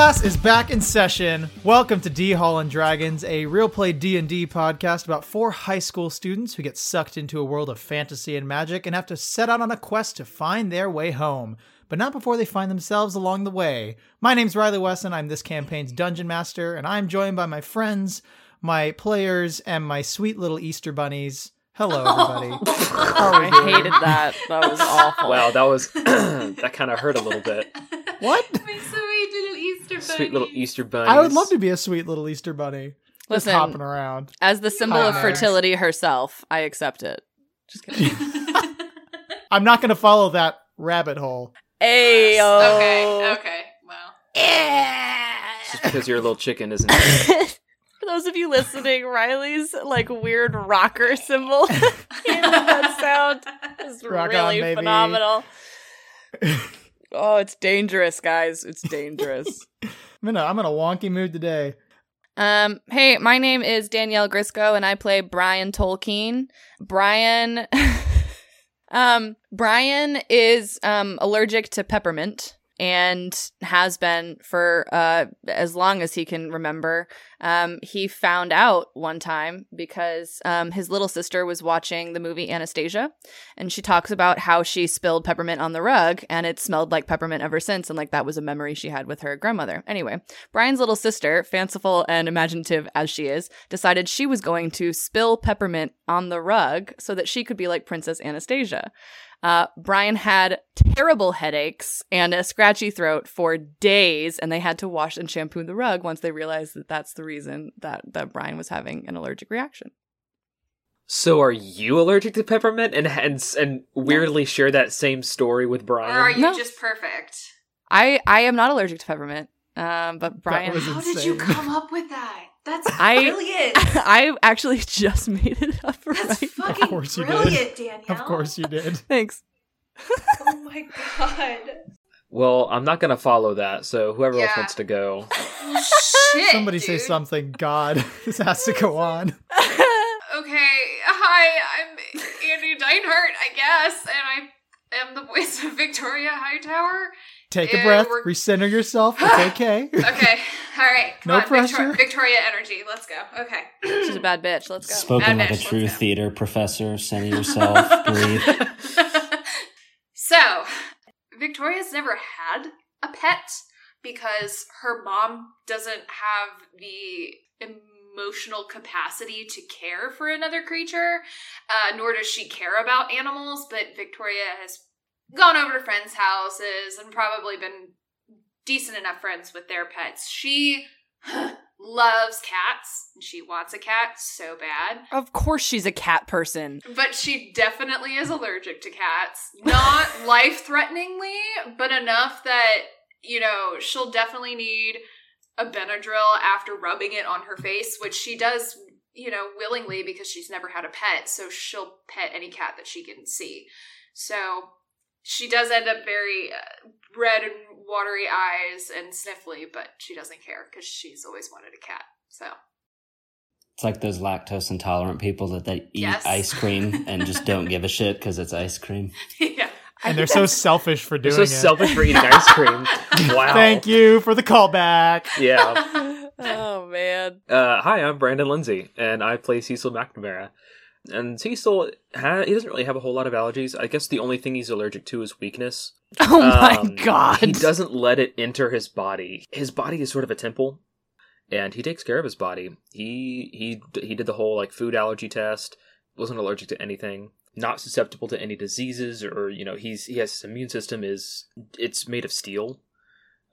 Class is back in session. Welcome to D Hall and Dragons, a real play D&D podcast about four high school students who get sucked into a world of fantasy and magic and have to set out on a quest to find their way home, but not before they find themselves along the way. My name's Riley Wesson. I'm this campaign's dungeon master, and I'm joined by my friends, my players, and my sweet little Easter bunnies. Hello, everybody. How are we I hated that. That was awful. Wow, that was that kind of hurt a little bit. What? My sweet little Easter bunny. Sweet little Easter bunny. I would love to be a sweet little Easter bunny. Just Listen, hopping around. as the symbol of fertility herself, I accept it. Just kidding. I'm not going to follow that rabbit hole. Ayo. Okay, okay. Well. Just because you're a little chicken, isn't it? For those of you listening, Riley's like weird rocker symbol. you know that sound is Rock on, really baby. phenomenal. Oh, it's dangerous, guys. It's dangerous. I'm in a, I'm in a wonky mood today. Um, hey, my name is Danielle Grisco and I play Brian Tolkien. Brian um Brian is um allergic to peppermint and has been for uh as long as he can remember. Um he found out one time because um his little sister was watching the movie Anastasia and she talks about how she spilled peppermint on the rug and it smelled like peppermint ever since and like that was a memory she had with her grandmother. Anyway, Brian's little sister, fanciful and imaginative as she is, decided she was going to spill peppermint on the rug so that she could be like Princess Anastasia. Uh, Brian had terrible headaches and a scratchy throat for days, and they had to wash and shampoo the rug once they realized that that's the reason that, that Brian was having an allergic reaction. so, are you allergic to peppermint and and and weirdly share that same story with Brian? Or are you No. just perfect? I, I am not allergic to peppermint, um, but Brian. was How did you come up with that? That's I- brilliant. I actually just made it up That's right now. fucking course you did. brilliant, Danielle. Of course you did. Thanks. Oh my god. Well, I'm not gonna follow that. So whoever else wants to go. Shit. Somebody say something. God, this has to go on. Okay, hi, I'm Andy Deinhardt, I guess, and I am the voice of Victoria Hightower. Take a breath. we're- Recenter yourself. It's okay. Okay, all right, come No on, Victor- pressure. Victoria energy, let's go. Okay. She's a bad bitch. Let's go. Spoken like a true theater professor. Center yourself. breathe. so, Victoria's never had a pet because her mom doesn't have the emotional capacity to care for another creature, uh, nor does she care about animals. But Victoria has gone over to friends' houses and probably been decent enough friends with their pets. She loves cats and she wants a cat so bad. Of course, she's a cat person. But she definitely is allergic to cats. Not life threateningly, but enough that, you know, she'll definitely need a Benadryl after rubbing it on her face, which she does, you know, willingly because she's never had a pet. So she'll pet any cat that she can see. So she does end up very uh, red and watery eyes and sniffly, but she doesn't care because she's always wanted a cat. So. It's like those lactose intolerant people that they eat Yes. ice cream and just don't give a shit because it's ice cream. yeah. And they're so selfish for You're so it. selfish for eating ice cream. Wow. Thank you for the callback. Yeah. oh man. Uh, hi, I'm Brandon Lindsay, and I play Cecil McNamara. And Cecil, ha- he doesn't really have a whole lot of allergies. I guess the only thing he's allergic to is weakness. Oh my Um, god. He doesn't let it enter his body. His body is sort of a temple, and he takes care of his body. He he he did the whole like food allergy test. Wasn't allergic to anything. Not susceptible to any diseases, or you know, he's he has his immune system is it's made of steel.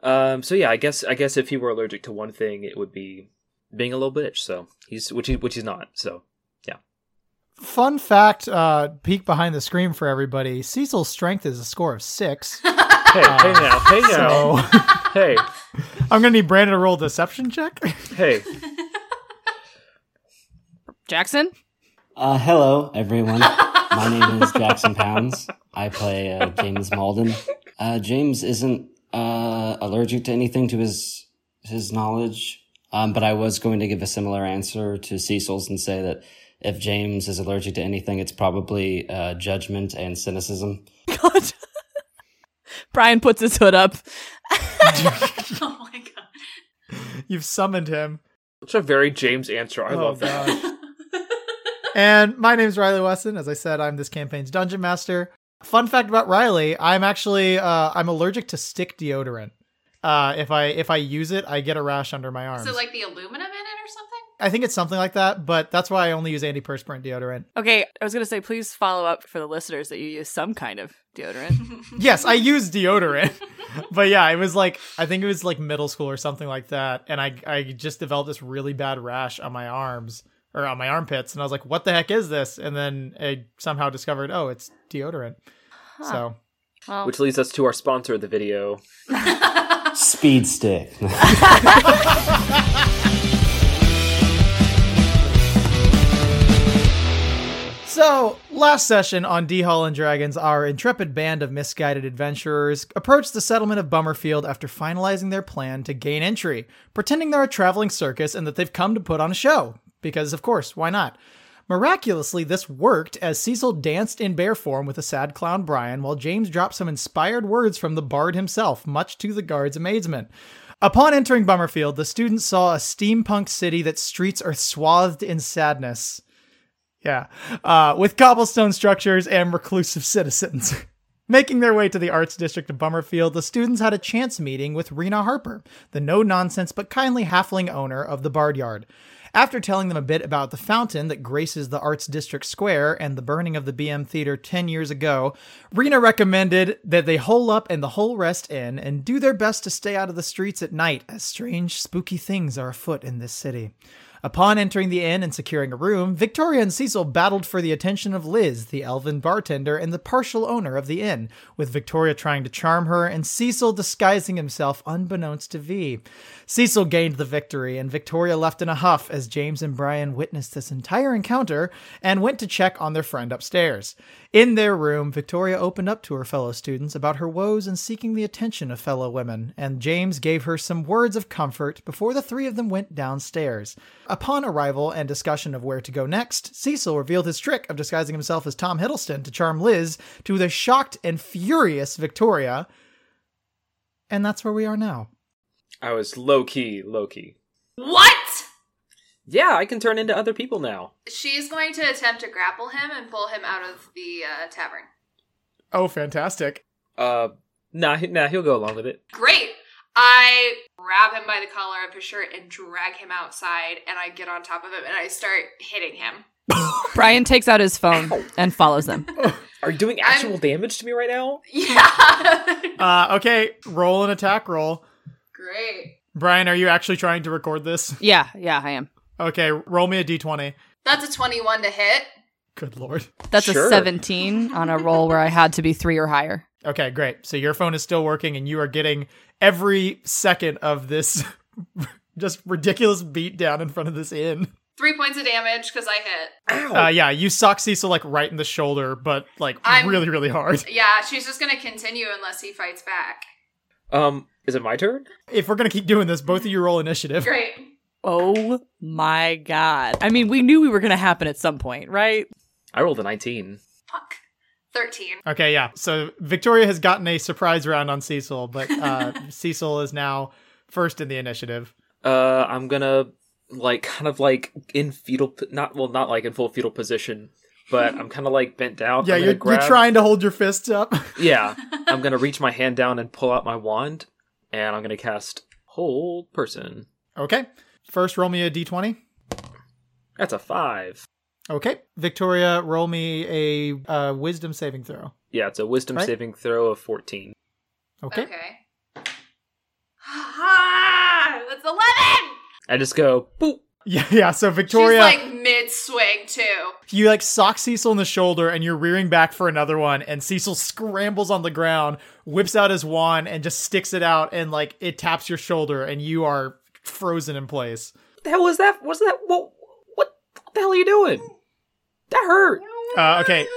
Um. So yeah, I guess I guess if he were allergic to one thing, it would be being a little bitch. So he's which he which he's not. So Fun fact, uh, peek behind the screen for everybody. Cecil's strength is a score of six. hey, hey now, hey now, So hey, I'm gonna need Brandon to roll deception check. hey. Jackson? Uh, hello, everyone. My name is Jackson Pounds. I play uh, James Malden. Uh, James isn't uh, allergic to anything to his his knowledge, um, but I was going to give a similar answer to Cecil's and say that if James is allergic to anything, it's probably uh, judgment and cynicism. God. Brian puts his hood up. oh my god. You've summoned him. It's a very James answer. I Oh, love that. gosh. And my name's Riley Wesson. As I said, I'm this campaign's dungeon master. Fun fact about Riley: I'm actually uh, I'm allergic to stick deodorant. Uh, if I if I use it, I get a rash under my arms. So like the aluminum in it or something? I think it's something like that, but that's why I only use antiperspirant deodorant. Okay, I was gonna say, please follow up for the listeners that you use some kind of deodorant. Yes, I use deodorant, but yeah, it was like I think it was like middle school or something like that, and I I just developed this really bad rash on my arms or on my armpits, and I was like, "What the heck is this?" And then I somehow discovered, oh, it's deodorant. So Well, Which leads us to our sponsor of the video. Speed stick. So, last session on D Hall and Dragons, our intrepid band of misguided adventurers approached the settlement of Bummerfield after finalizing their plan to gain entry, pretending they're a traveling circus and that they've come to put on a show. Because, of course, why not? Miraculously, this worked as Cecil danced in bear form with a sad clown Brian, while James dropped some inspired words from the bard himself, much to the guards' amazement. Upon entering Bummerfield, the students saw a steampunk city that streets are swathed in sadness. Yeah. Uh, with cobblestone structures and reclusive citizens. Making their way to the arts district of Bummerfield, the students had a chance meeting with Rena Harper, the no nonsense but kindly halfling owner of the Bard Yard. After telling them a bit about the fountain that graces the Arts District Square and the burning of the BM Theater 10 years ago, Rena recommended that they hole up in the Whole Rest Inn and do their best to stay out of the streets at night, as strange, spooky things are afoot in this city. Upon entering the inn and securing a room, Victoria and Cecil battled for the attention of Liz, the elven bartender and the partial owner of the inn, with Victoria trying to charm her and Cecil disguising himself unbeknownst to V. Cecil gained the victory, and Victoria left in a huff as James and Brian witnessed this entire encounter and went to check on their friend upstairs. In their room, Victoria opened up to her fellow students about her woes and seeking the attention of fellow women, and James gave her some words of comfort before the three of them went downstairs. Upon arrival and discussion of where to go next, Cecil revealed his trick of disguising himself as Tom Hiddleston to charm Liz to the shocked and furious Victoria. And that's where we are now. I was low key, low key. What? Yeah, I can turn into other people now. She's going to attempt to grapple him and pull him out of the uh, tavern. Oh, fantastic. Uh, nah, nah, he'll go along with it. Great. I grab him by the collar of his shirt and drag him outside, and I get on top of him and I start hitting him. Brian takes out his phone and follows them. Are you doing actual damage to me right now? Yeah. Uh, okay, roll an attack roll. Great. Brian, are you actually trying to record this? Yeah, yeah, I am. Okay, roll me a d20. That's a 21 to hit. Good lord. That's Sure. a 17 on a roll where I had to be three or higher. Okay, great. So your phone is still working and you are getting every second of this just ridiculous beat down in front of this inn. Three points of damage because I hit. Ow! Uh, yeah, you sock Cecil like right in the shoulder, but like I'm- really, really hard. Yeah, she's just going to continue unless he fights back. um, is it my turn? If we're gonna keep doing this, both of you roll initiative. Great. Oh my god. I mean, we knew we were going to happen at some point, right? I rolled a 19. Fuck. 13. Okay, yeah. So Victoria has gotten a surprise round on Cecil, but uh, Cecil is now first in the initiative. Uh, I'm gonna like kind of like in fetal, not well, not like in full fetal position, but I'm kind of like bent down. Yeah, you're, grab, you're trying to hold your fists up. Yeah, I'm gonna reach my hand down and pull out my wand, and I'm gonna cast hold person. okay. First, roll me a d20. That's a five. Okay. Victoria, roll me a uh, wisdom saving throw. Yeah, it's a wisdom Right. saving throw of 14. Okay. Okay. Ah, that's 11! I just go boop. Yeah, yeah. So Victoria, She's like mid swing, too. you like sock Cecil in the shoulder and you're rearing back for another one, and Cecil scrambles on the ground, whips out his wand, and just sticks it out, and like it taps your shoulder, and you are frozen in place. What the hell was that? Was that what? What, what the hell are you doing? That hurt. Uh, okay.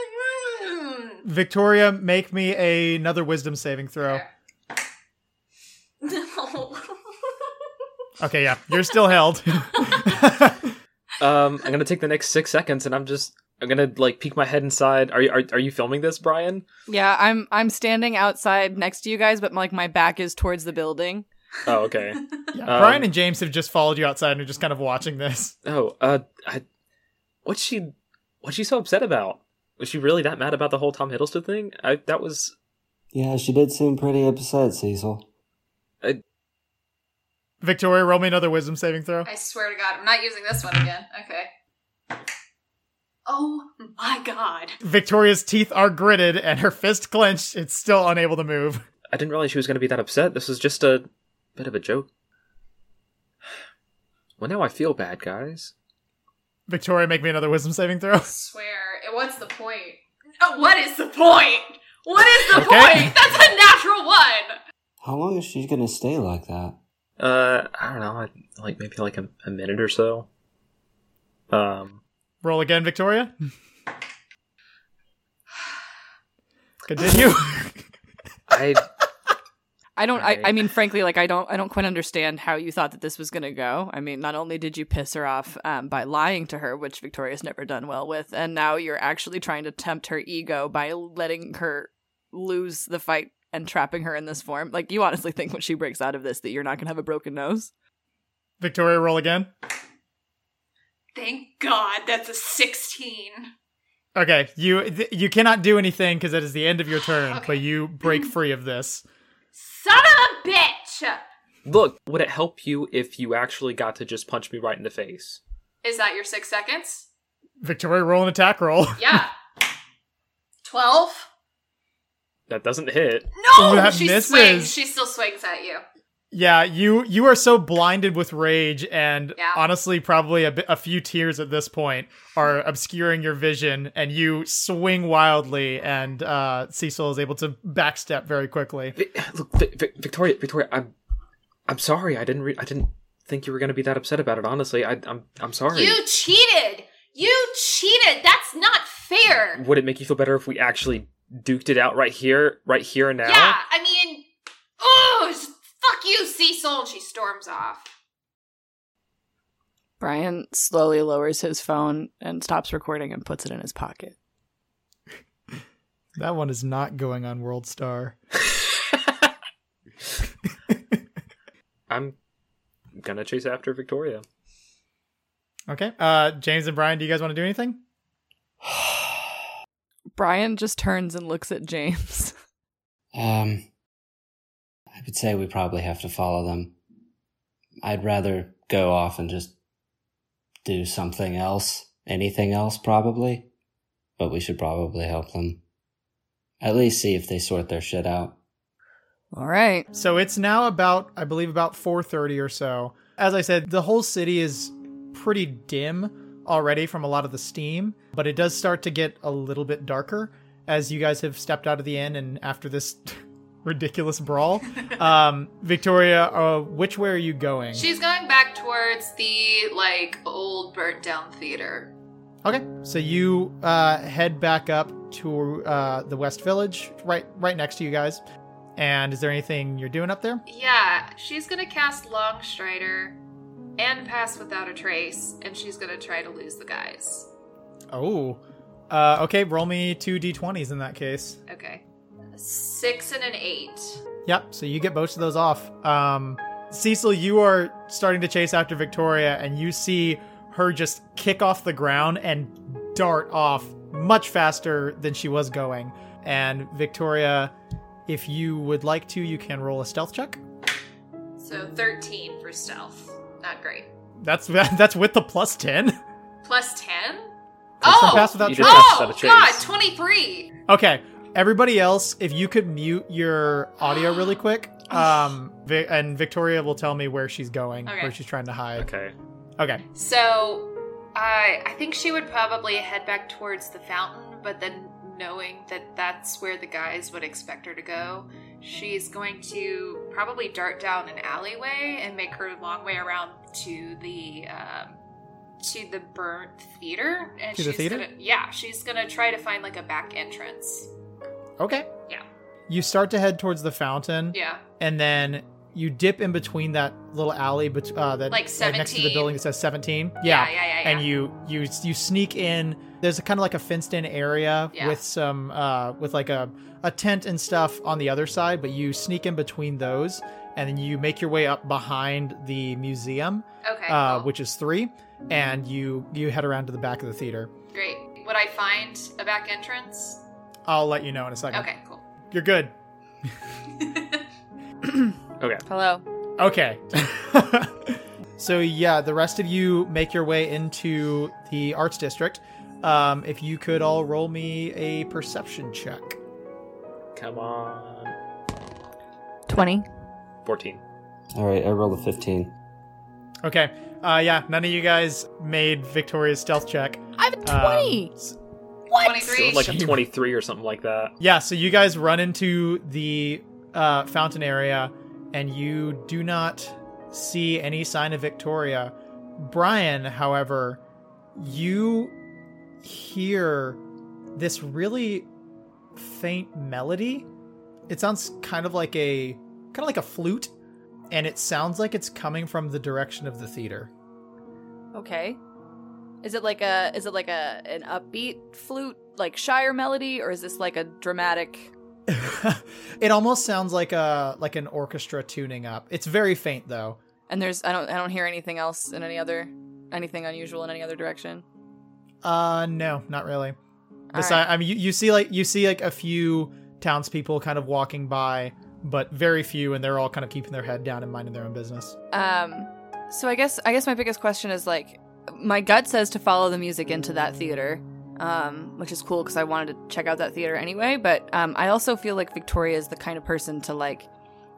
Victoria, make me a- another wisdom saving throw. No. Okay, yeah, you're still held. Um, I'm gonna take the next six seconds, and I'm just I'm gonna like peek my head inside. Are you are, are you filming this, Brian? Yeah, I'm I'm standing outside next to you guys, but like my back is towards the building. Oh, okay. Yeah, Um, Brian and James have just followed you outside and are just kind of watching this. Oh, uh, I, what's she, what's she so upset about? Was she really that mad about the whole Tom Hiddleston thing? I that was Yeah, she did seem pretty upset, Cecil. Victoria, roll me another wisdom saving throw. I swear to God, I'm not using this one again. Okay. Oh my God. Victoria's teeth are gritted and her fist clenched. It's still unable to move. I didn't realize she was going to be that upset. This was just a bit of a joke. Well, now I feel bad, guys. Victoria, make me another wisdom saving throw. swear. What's the point? Oh, what is the point? What is the Okay. point? That's a natural one. How long is she gonna stay like that? Uh, I don't know, I- like maybe like a, a minute or so. Um, Roll again, Victoria. Continue. I I don't. I, I mean, frankly, like I don't. I don't quite understand how you thought that this was going to go. I mean, not only did you piss her off um, by lying to her, which Victoria's never done well with, and now you're actually trying to tempt her ego by letting her lose the fight and trapping her in this form. Like, you honestly think when she breaks out of this that you're not going to have a broken nose? Victoria, roll again. Thank God that's a 16. Okay, you th- you cannot do anything because it is the end of your turn, Okay. but you break free of this. Son of a bitch! look. Would it help you if you actually got to just punch me right in the face? Is that your six seconds? Victoria, roll an attack roll. Yeah. 12? That doesn't hit. No! That she misses. swings. She still swings at you. Yeah, you you are so blinded with rage, and Yeah. honestly, probably a, bit, a few tears at this point are obscuring your vision, and you swing wildly, and uh, Cecil is able to backstep very quickly. Look, Vi- Vi- Victoria, Victoria, I'm, I'm sorry. I didn't, re- I didn't think you were going to be that upset about it. Honestly, I, I'm, I'm sorry. You cheated! You cheated! That's not fair! Would it make you feel better if we actually duked it out right here, right here and now? Yeah, I mean, oh, fuck you, Cecil! And she storms off. Brian slowly lowers his phone and stops recording and puts it in his pocket. That one is not going on World Star. I'm gonna chase after Victoria. Okay, uh, James and Brian, do you guys want to do anything? Brian just turns and looks at James. Um, I would say we probably have to follow them. I'd rather go off and just do something else, anything else, probably. But we should probably help them. At least see if they sort their shit out. All right. So it's now about, I believe, about 4:30 or so. As I said, the whole city is pretty dim already from a lot of the steam, but it does start to get a little bit darker as you guys have stepped out of the inn and after this ridiculous brawl. um, Victoria, uh, which way are you going? She's going back towards the, like, old burnt down theater. Okay, so you uh, head back up to uh, the West Village, right, right next to you guys. And is there anything you're doing up there? Yeah, she's gonna cast Long Strider and pass without a trace, and she's gonna try to lose the guys. Oh, uh, okay. Roll me two d20s in that case. Okay. Six and an eight. Yep. So you get both of those off. Um, Cecil, you are starting to chase after Victoria, and you see her just kick off the ground and dart off much faster than she was going. And Victoria, if you would like to, you can roll a stealth check. So 13 for stealth. Not great. That's that's with the plus ten. Plus 10? From Oh! pass without You just Oh, a chase. God, 23! Okay. Everybody else, if you could mute your audio really quick, um, Vi- and Victoria will tell me where she's going, Okay. where she's trying to hide. Okay. Okay. So, I I think she would probably head back towards the fountain, but then knowing that that's where the guys would expect her to go, she's going to probably dart down an alleyway and make her long way around to the um, to the burnt theater. And To the she's theater? gonna yeah, she's gonna try to find like a back entrance. Okay. Yeah. You start to head towards the fountain, Yeah. and then you dip in between that little alley, bet- uh, that Like next to the building that says seventeen. Yeah, yeah, yeah, yeah. And you you you sneak in There's a kind of like a fenced in area Yeah. with some uh with like a a tent and stuff on the other side, but you sneak in between those and then you make your way up behind the museum, Okay. uh, cool. which is 3, and you you head around to the back of the theater. Great. Would I find a back entrance? I'll let you know in a second. Okay, cool. You're good. Okay. Hello. Okay. so yeah, the rest of you make your way into the arts district. Um, if you could all roll me a perception check. Come on. 20. 14. All right, I rolled a 15. Okay. Uh, yeah, none of you guys made Victoria's stealth check. I have a 20. Um, s- what? 23. Like a 23 or something like that. yeah, so you guys run into the uh, fountain area, and you do not see any sign of Victoria. Brian, however, you hear this really faint melody. It sounds kind of like a kind of like a flute, and it sounds like it's coming from the direction of the theater. Okay. Is it like a is it like a an upbeat flute like Shire melody or is this like a dramatic it almost sounds like a like an orchestra tuning up. It's very faint though. and there's I don't I don't hear anything else in any other anything unusual in any other direction. Uh no, not really. All Besi- right. I mean, you, you see like you see like a few townspeople kind of walking by, but very few, and they're all kind of keeping their head down and minding their own business. Um so I guess I guess my biggest question is like my gut says to follow the music into that theater. Um, which is cool because I wanted to check out that theater anyway. But um, I also feel like Victoria is the kind of person to like.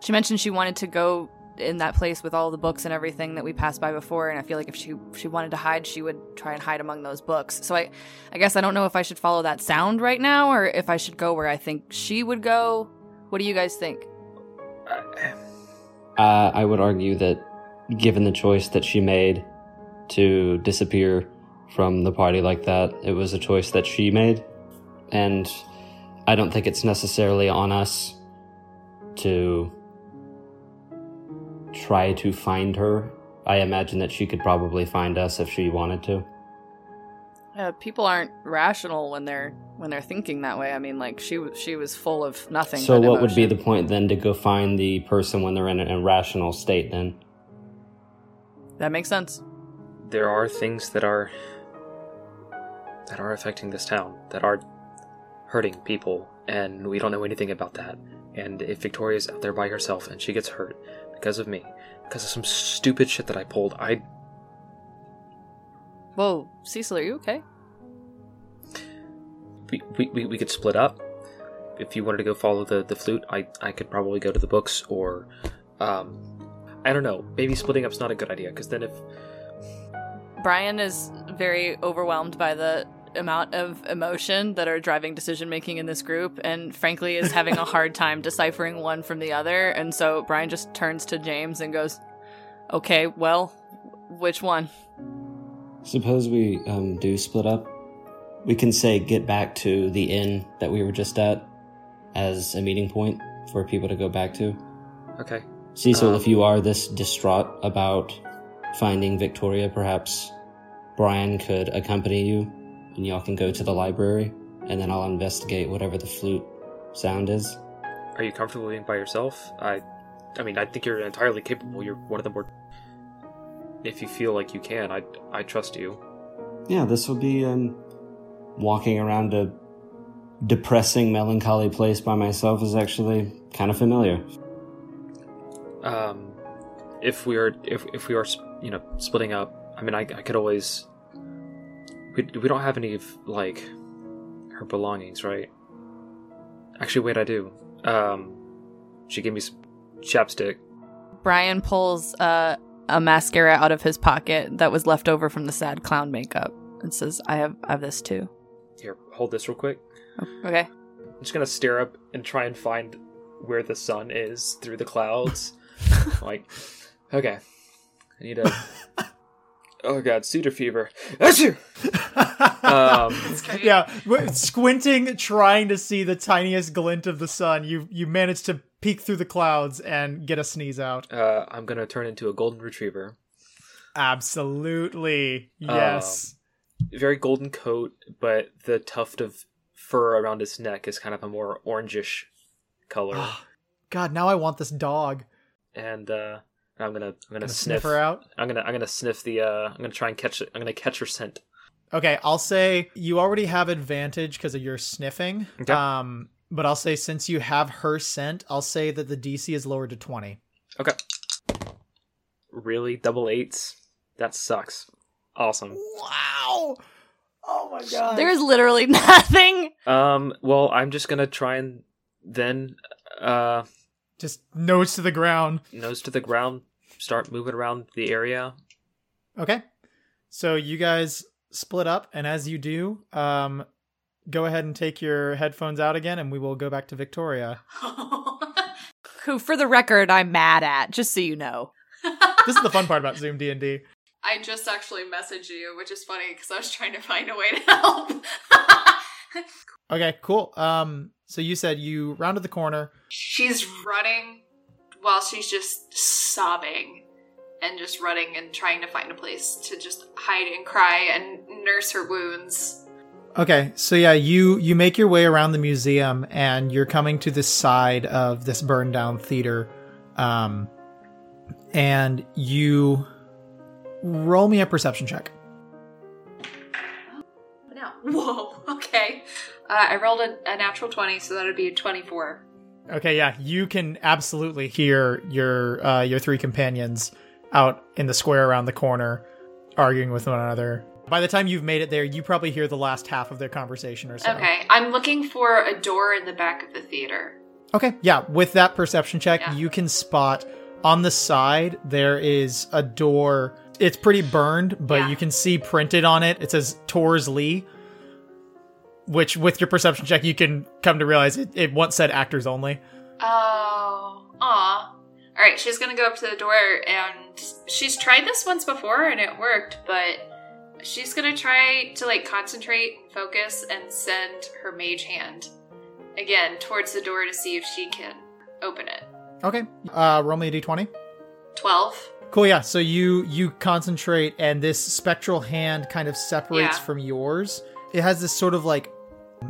She mentioned she wanted to go in that place with all the books and everything that we passed by before, and I feel like if she she wanted to hide, she would try and hide among those books. So I, I guess I don't know if I should follow that sound right now or if I should go where I think she would go. What do you guys think? Uh, I would argue that given the choice that she made to disappear from the party like that, it was a choice that she made. And I don't think it's necessarily on us to try to find her. I imagine that she could probably find us if she wanted to. Uh, people aren't rational when they're when they're thinking that way. I mean, like she was she was full of nothing. So, what would be the point then to go find the person when they're in an irrational state then? That makes sense. There are things that are that are affecting this town that are hurting people, and we don't know anything about that. And if Victoria's out there by herself and she gets hurt because of me, because of some stupid shit that I pulled, I Whoa, Cecil, are you okay? we, we, we, we could split up. If you wanted to go follow the, the flute, I, I could probably go to the books, or um, I don't know. Maybe splitting up's not a good idea because then if Brian is very overwhelmed by the amount of emotion that are driving decision making in this group, and frankly is having a hard time deciphering one from the other. And so Brian just turns to James and goes, "Okay, well, which one?" Suppose we um, do split up. We can say get back to the inn that we were just at as a meeting point for people to go back to. okay, Cecil, Um, if you are this distraught about finding Victoria, perhaps Brian could accompany you and y'all can go to the library and then I'll investigate whatever the flute sound is. are you comfortable being by yourself? I, I mean, I think you're entirely capable. You're one of the more. If you feel like you can, I I trust you. Yeah, this will be um, walking around a depressing, melancholy place by myself is actually kind of familiar. Um, if we are if if we are you know splitting up, I mean, I I could always. We we don't have any of like her belongings, right? Actually, wait, I do. Um, she gave me some chapstick. Brian pulls uh, a mascara out of his pocket that was left over from the sad clown makeup and says, "I have I have this too." Here, hold this real quick. Okay. I'm just gonna stare up and try and find where the sun is through the clouds. like, okay, I need a. oh god, cedar fever. Achoo! Um, That's great. yeah, squinting, trying to see the tiniest glint of the sun, you you manage to peek through the clouds and get a sneeze out. uh, I'm gonna turn into a golden retriever. Absolutely, yes. very golden coat, but the tuft of fur around his neck is kind of a more orangish color. God, now I want this dog. and uh, I'm gonna I'm gonna, Gonna sniff, sniff her out. I'm gonna I'm gonna sniff the uh I'm gonna try and catch it. I'm gonna catch her scent. Okay, I'll say you already have advantage because of your sniffing. Okay. Um, but I'll say since you have her scent, I'll say that the DC is lowered to twenty. Okay. Really, double eights? That sucks. Awesome. Wow! Oh my god! There's literally nothing. Um. Well, I'm just gonna try and then uh just nose to the ground. nose to the ground, start moving around the area. Okay. So you guys split up, and as you do, um, go ahead and take your headphones out again, and we will go back to Victoria. Who, for the record, I'm mad at, just so you know. This is the fun part about Zoom D and D. I just actually messaged you, which is funny because I was trying to find a way to help. Okay, cool. Um, so you said you rounded the corner. she's running while she's just sobbing and just running and trying to find a place to just hide and cry and nurse her wounds. Okay, so yeah, you you make your way around the museum, and you're coming to the side of this burned down theater, um, and you roll me a perception check. No. Whoa. Okay. Uh, I rolled a, a natural 20, so that would be a 24. Okay, yeah, you can absolutely hear your uh, your three companions out in the square around the corner arguing with one another. By the time you've made it there, you probably hear the last half of their conversation or so. Okay. I'm looking for a door in the back of the theater. Okay, yeah, with that perception check, Yeah. you can spot on the side there is a door. It's pretty burned, but Yeah. you can see printed on it. It says Tors Lee, which with your perception check, you can come to realize it, it once said actors only. Oh. Aw. All right, she's gonna go up to the door, and she's tried this once before, and it worked, but she's gonna try to like concentrate and focus and send her mage hand again towards the door to see if she can open it. Okay, uh, roll me a d20. 12. Cool, yeah. So you you concentrate, and this spectral hand kind of separates Yeah. from yours. It has this sort of like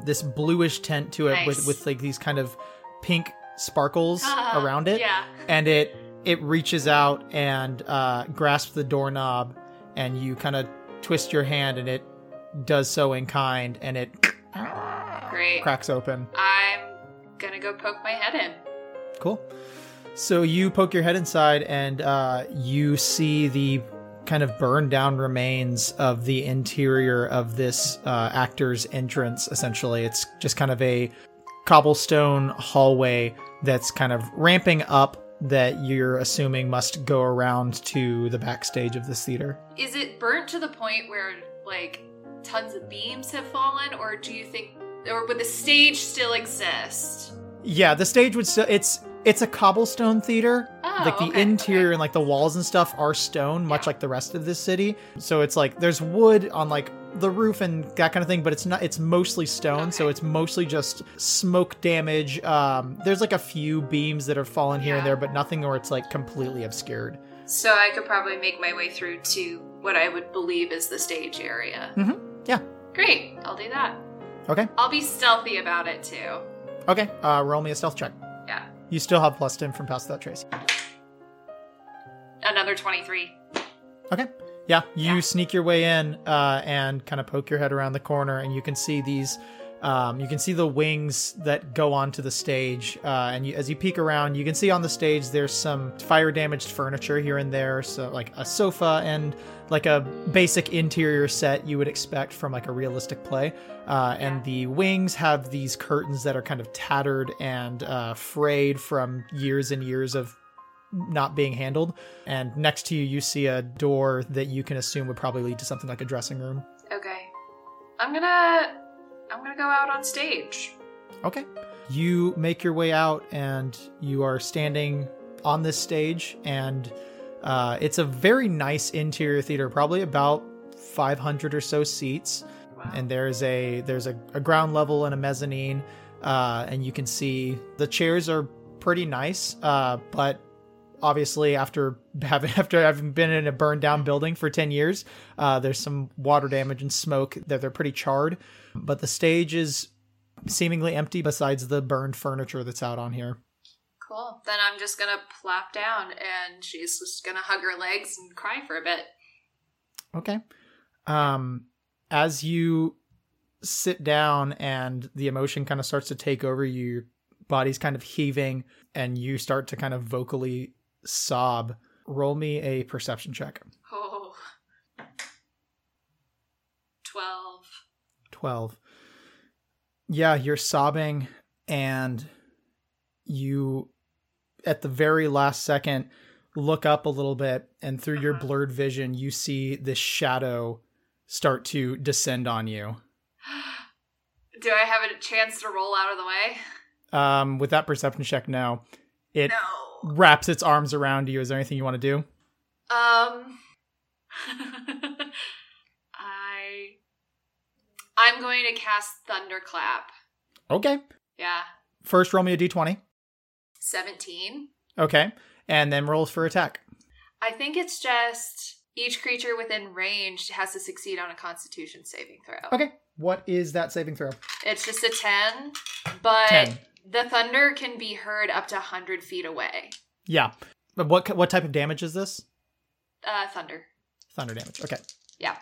this bluish tint to it with Nice. with like these kind of pink sparkles Ah, around it. Yeah. and it it reaches out and uh, grasps the doorknob, and you kind of twist your hand, and it does so in kind, and it Great. cracks open. I'm gonna go poke my head in. Cool. So you poke your head inside, and uh, you see the kind of burned down remains of the interior of this uh, actor's entrance. Essentially, it's just kind of a cobblestone hallway that's kind of ramping up. That you're assuming must go around to the backstage of this theater. Is it burnt to the point where like tons of beams have fallen, or do you think, or would the stage still exist? Yeah, the stage would still. It's it's a cobblestone theater. Oh, like the okay, interior okay. and like the walls and stuff are stone, much Yeah. like the rest of this city. So it's like there's wood on like the roof and that kind of thing, but it's not. It's mostly stone, so it's mostly just smoke damage. Um, there's like a few beams that have fallen here and there, but nothing where it's like completely obscured. So I could probably make my way through to what I would believe is the stage area. Mm-hmm. yeah. Great, I'll do that. Okay, I'll be stealthy about it too. Okay. Uh, roll me a stealth check. Yeah. You still have plus ten from past that trace. Another 23. Okay. Yeah, you Yeah. sneak your way in uh, and kind of poke your head around the corner, and you can see these. Um, you can see the wings that go onto the stage, uh, and you, as you peek around, you can see on the stage there's some fire damaged furniture here and there, so like a sofa and like a basic interior set you would expect from like a realistic play. Uh, and the wings have these curtains that are kind of tattered and uh, frayed from years and years of not being handled. And next to you, you see a door that you can assume would probably lead to something like a dressing room. Okay. I'm gonna. I'm gonna go out on stage. Okay. You make your way out, and you are standing on this stage, and uh, it's a very nice interior theater, probably about 500 or so seats. And there's a there's a, a ground level and a mezzanine, uh, and you can see the chairs are pretty nice, uh, but obviously after having after having been in a burned down building for 10 years uh, there's some water damage and smoke that they're pretty charred but the stage is seemingly empty besides the burned furniture that's out on here Cool. Then I'm just gonna plop down and she's just gonna hug her legs and cry for a bit. okay um as you sit down and the emotion kind of starts to take over you your body's kind of heaving and you start to kind of vocally sob roll me a perception check Oh. 12. 12. Yeah, you're sobbing, and you, at the very last second, look up a little bit, and through your Uh-huh. blurred vision, you see this shadow start to descend on you. Do I have a chance to roll out of the way? Um, with that perception check, no. It No. Wraps its arms around you. Is there anything you want to do? Um. I. I'm going to cast Thunderclap. Okay. Yeah. First, roll me a d20. 17. Okay. And then rolls for attack. I think it's just each creature within range has to succeed on a constitution saving throw. Okay. What is that saving throw? It's just a 10, but 10. The thunder can be heard up to 100 feet away. Yeah. But what what type of damage is this? Uh, thunder. Thunder damage. Okay. Yeah.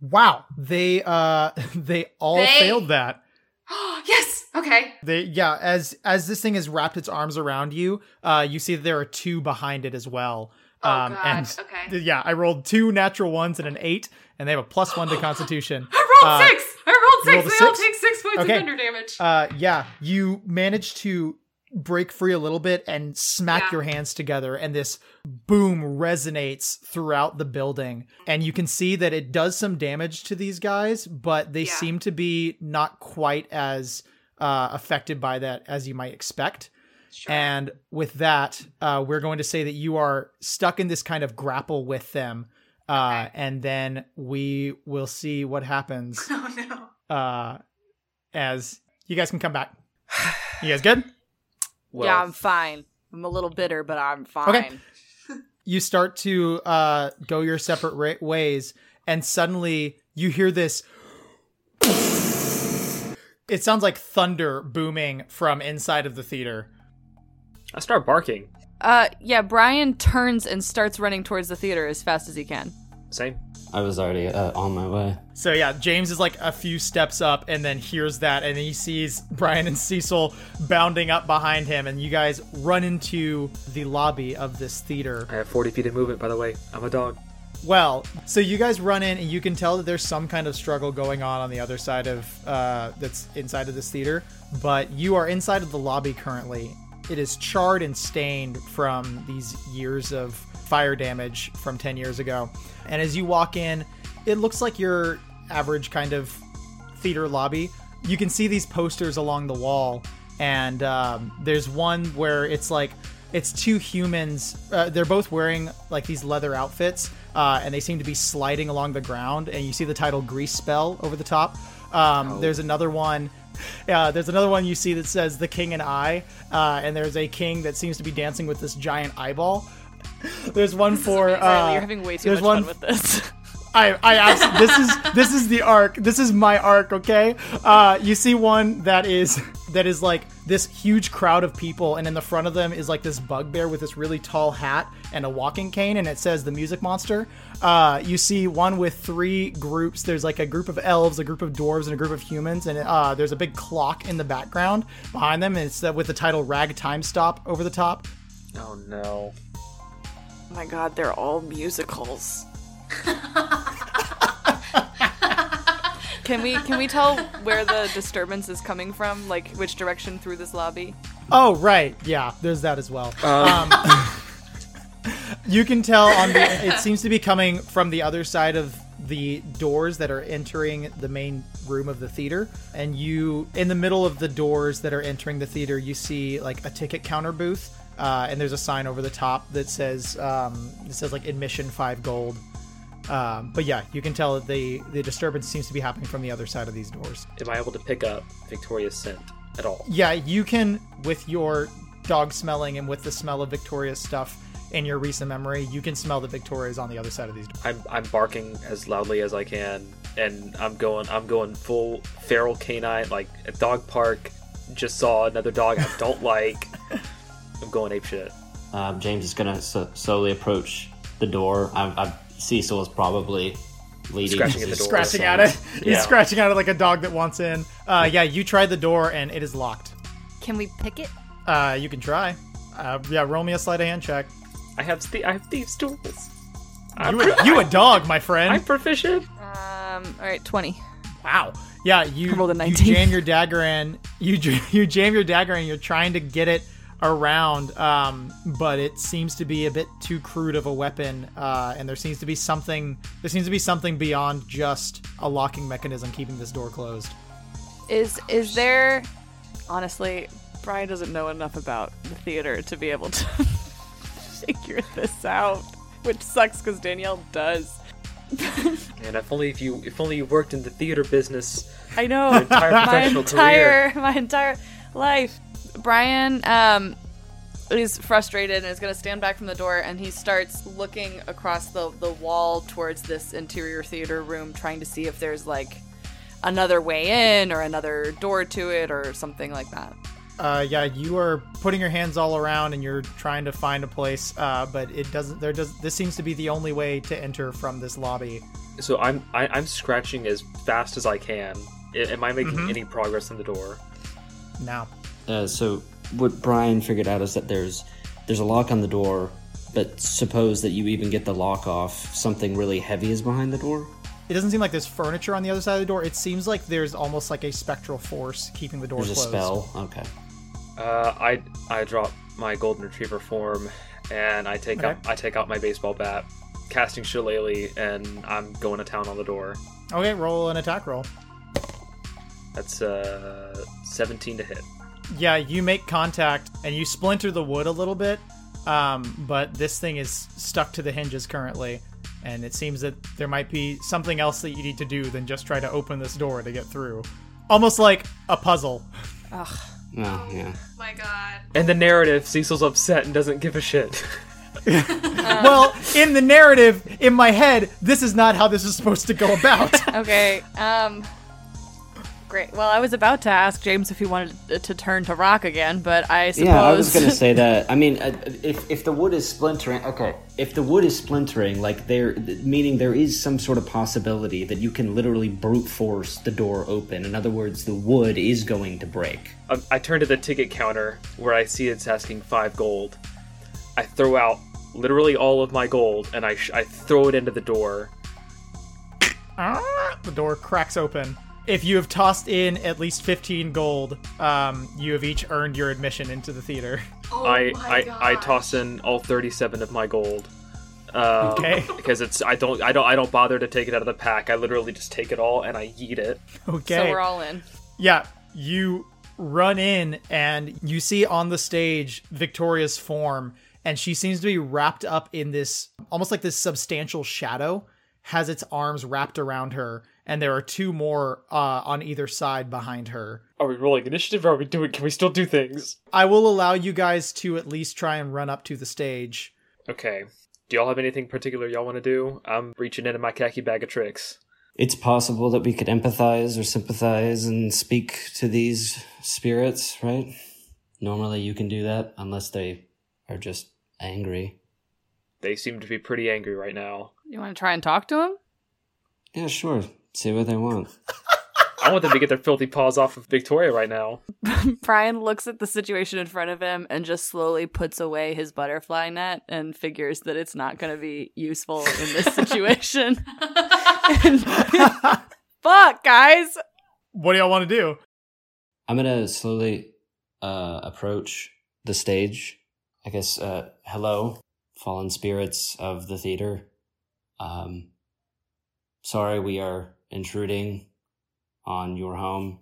Wow. They uh they all They- failed that. Oh yes! Okay. They yeah, as as this thing has wrapped its arms around you, uh you see that there are two behind it as well. Oh, um God. and Okay. yeah, I rolled two natural ones and an 8 and they have a plus 1 to constitution. I rolled Uh, six! I rolled six! They all take six points Okay. of thunder damage. Uh yeah, you manage to break free a little bit and smack Yeah. your hands together and this boom resonates throughout the building and you can see that it does some damage to these guys but they Yeah. seem to be not quite as uh, affected by that as you might expect Sure. and with that uh, we're going to say that you are stuck in this kind of grapple with them uh, Okay. and then we will see what happens oh no. uh, as you guys can come back you guys good Well, yeah, I'm fine. I'm a little bitter, but I'm fine. Okay. you start to uh, go your separate ra- ways, and suddenly you hear this. It sounds like thunder booming from inside of the theater. I start barking. Uh, yeah, Brian turns and starts running towards the theater as fast as he can. Same. I was already uh, on my way. So yeah, James is like a few steps up and then hears that and he sees Brian and Cecil bounding up behind him and you guys run into the lobby of this theater. I have 40 feet of movement, by the way. I'm a dog. Well, so you guys run in, and you can tell that there's some kind of struggle going on on the other side of uh, that's inside of this theater. But you are inside of the lobby currently. It is charred and stained from these years of fire damage from 10 years ago. And as you walk in, it looks like your average kind of theater lobby. You can see these posters along the wall, and um, there's one where it's like it's two humans. Uh, they're both wearing like these leather outfits, uh, and they seem to be sliding along the ground. And you see the title "Grease Spell" over the top. Um, There's another one. Uh, there's another one you see that says "The King and I," uh, and there's a king that seems to be dancing with this giant eyeball. There's one for uh, you're having way too much one fun with this. I, I abs- this is this is the arc. This is my arc. Okay. Uh, you see one that is that is like this huge crowd of people, and in the front of them is like this bugbear with this really tall hat and a walking cane, and it says the Music Monster. Uh, you see one with three groups. There's like a group of elves, a group of dwarves, and a group of humans, and uh, there's a big clock in the background behind them, and it's with the title "Rag Time Stop" over the top. Oh no. oh my god, they're all musicals. can we can we tell where the disturbance is coming from? Like which direction through this lobby? Oh right, yeah. There's that as well. Um, You can tell on the. It seems to be coming from the other side of the doors that are entering the main room of the theater. And you, in the middle of the doors that are entering the theater, you see like a ticket counter booth, uh, and there's a sign over the top that says um, it says like admission five gold. Um, but yeah, you can tell that the the disturbance seems to be happening from the other side of these doors. am I able to pick up Victoria's scent at all? Yeah, you can with your dog smelling and with the smell of Victoria's stuff in your recent memory, you can smell that Victoria's on the other side of these doors. I'm I'm barking as loudly as I can, and I'm going I'm going full feral canine like a dog park. Just saw another dog I don't like. I'm going ape shit. Um, James is gonna s- slowly approach the door. I, I, Cecil is probably leading. Scratching at the door. Scratching at it. He's Yeah. scratching at it like a dog that wants in. Uh, yeah, you tried the door and it is locked. Can we pick it? Uh, you can try. Uh, yeah, roll me a sleight of hand check. I have th- I have thieves tools. I'm, You a, you a dog, my friend. I'm proficient. Um. All right, twenty. Wow. Yeah, you, I rolled a you 19. jam your dagger in. You j- you jam your dagger in. You're trying to get it around, um, but it seems to be a bit too crude of a weapon. Uh, and there seems to be something. There seems to be something beyond just a locking mechanism keeping this door closed. Is is there? Honestly, Brian doesn't know enough about the theater to be able to figure this out, which sucks because Danielle does. And if only if you if only you worked in the theater business. I know Your entire my professional entire my entire life. Brian um is frustrated and is going to stand back from the door and he starts looking across the the wall towards this interior theater room trying to see if there's like another way in or another door to it or something like that. Uh, yeah, you are putting your hands all around and you're trying to find a place, uh, but it doesn't. There does. This seems to be the only way to enter from this lobby. So I'm I, I'm scratching as fast as I can. I- am I making Mhm. any progress in the door? Now, Uh, so what Brian figured out is that there's there's a lock on the door, but suppose that you even get the lock off, something really heavy is behind the door. it doesn't seem like there's furniture on the other side of the door. It seems like there's almost like a spectral force keeping the door There's a closed. spell. Okay. Uh, I I drop my golden retriever form and I take out I take out my baseball bat, casting Shillelagh, and I'm going to town on the door. Okay, roll an attack roll. That's uh 17 to hit. Yeah, you make contact and you splinter the wood a little bit, um, but this thing is stuck to the hinges currently, and it seems that there might be something else that you need to do than just try to open this door to get through. Almost like a puzzle. Ugh. Oh yeah. My God. And the narrative, Cecil's upset and doesn't give a shit. well, in the narrative, in my head, this is not how this is supposed to go about. Okay. Um. Great. Well, I was about to ask James if he wanted to, to turn to rock again, but I suppose. Yeah, I was gonna say that. I mean, uh, if if the wood is splintering, okay. If the wood is splintering, like there, meaning there is some sort of possibility that you can literally brute force the door open. In other words, the wood is going to break. I, I turn to the ticket counter where I see it's asking five gold. I throw out literally all of my gold and I sh- I throw it into the door. the door cracks open. If you have tossed in at least 15 gold, um, you have each earned your admission into the theater. Oh I my I, I toss in all 37 of my gold. Uh, Okay. Because it's I don't I don't I don't bother to take it out of the pack. I literally just take it all and I eat it. Okay. So we're all in. Yeah, you run in and you see on the stage Victoria's form, and she seems to be wrapped up in this almost like this substantial shadow, has its arms wrapped around her, and there are two more uh, on either side behind her. Are we rolling initiative? Or are we doing? Can we still do things? I will allow you guys to at least try and run up to the stage. Okay. Do y'all have anything particular y'all want to do? I'm reaching into my khaki bag of tricks. It's possible that we could empathize or sympathize and speak to these spirits, right? Normally, you can do that unless they are just angry. They seem to be pretty angry right now. You want to try and talk to them? Yeah, sure. See what they want. I want them to get their filthy paws off of Victoria right now. Brian looks at the situation in front of him and just slowly puts away his butterfly net and figures that it's not going to be useful in this situation. Fuck, guys. What do y'all want to do? I'm gonna slowly uh, approach the stage. I guess, uh, hello, fallen spirits of the theater. Um, sorry we are intruding on your home.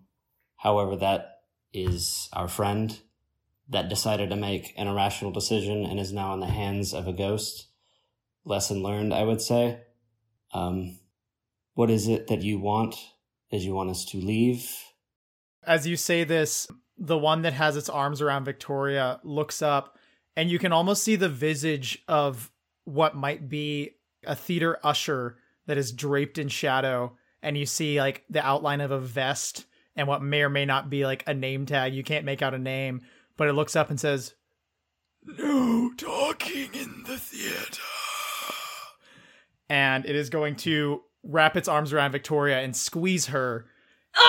However, that is our friend that decided to make an irrational decision and is now in the hands of a ghost. Lesson learned, I would say. Um, what is it that you want? Is you want us to leave? As you say this, the one that has its arms around Victoria looks up and you can almost see the visage of what might be a theater usher that is draped in shadow and you see like the outline of a vest and what may or may not be like a name tag. You can't make out a name, but it looks up and says, No talking in the theater. And it is going to wrap its arms around Victoria and squeeze her.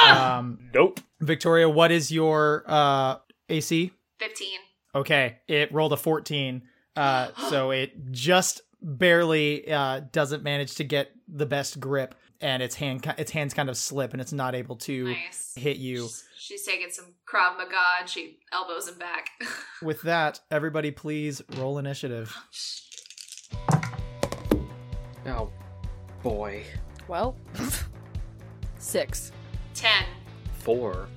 Um, Nope. Victoria, what is your uh, AC? 15. Okay, it rolled a 14. Uh, so it just barely uh, doesn't manage to get the best grip, and its hand its hands kind of slip, and it's not able to Nice. hit you. She's, she's taking some Krav Maga and she elbows him back. With that, everybody, please roll initiative. Oh, boy. Well, six. 10. Four.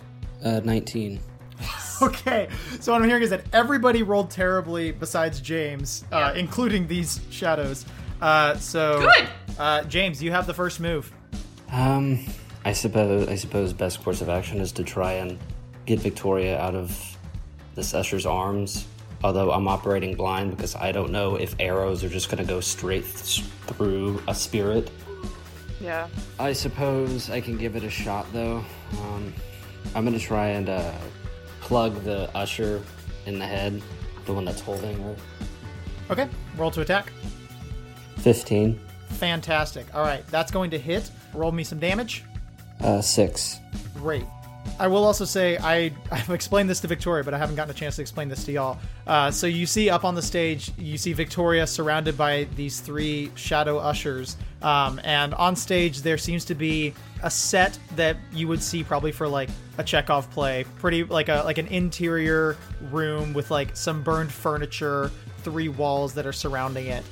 Uh, 19. Okay, so what I'm hearing is that everybody rolled terribly besides James, uh, including these shadows. Uh, so Good! Uh, James, you have the first move. Um, I suppose I suppose best course of action is to try and get Victoria out of this Usher's arms. Although I'm operating blind because I don't know if arrows are just going to go straight th- through a spirit. Yeah. I suppose I can give it a shot though. Um, I'm going to try and uh, plug the Usher in the head, the one that's holding her. Okay, roll to attack. 15. Fantastic. All right, that's going to hit. Roll me some damage. Uh, 6. Great. I will also say I I've explained this to Victoria, but I haven't gotten a chance to explain this to y'all. Uh, so you see up on the stage, you see Victoria surrounded by these three shadow ushers, um, and on stage there seems to be a set that you would see probably for like a Chekhov play, pretty like a like an interior room with like some burned furniture, three walls that are surrounding it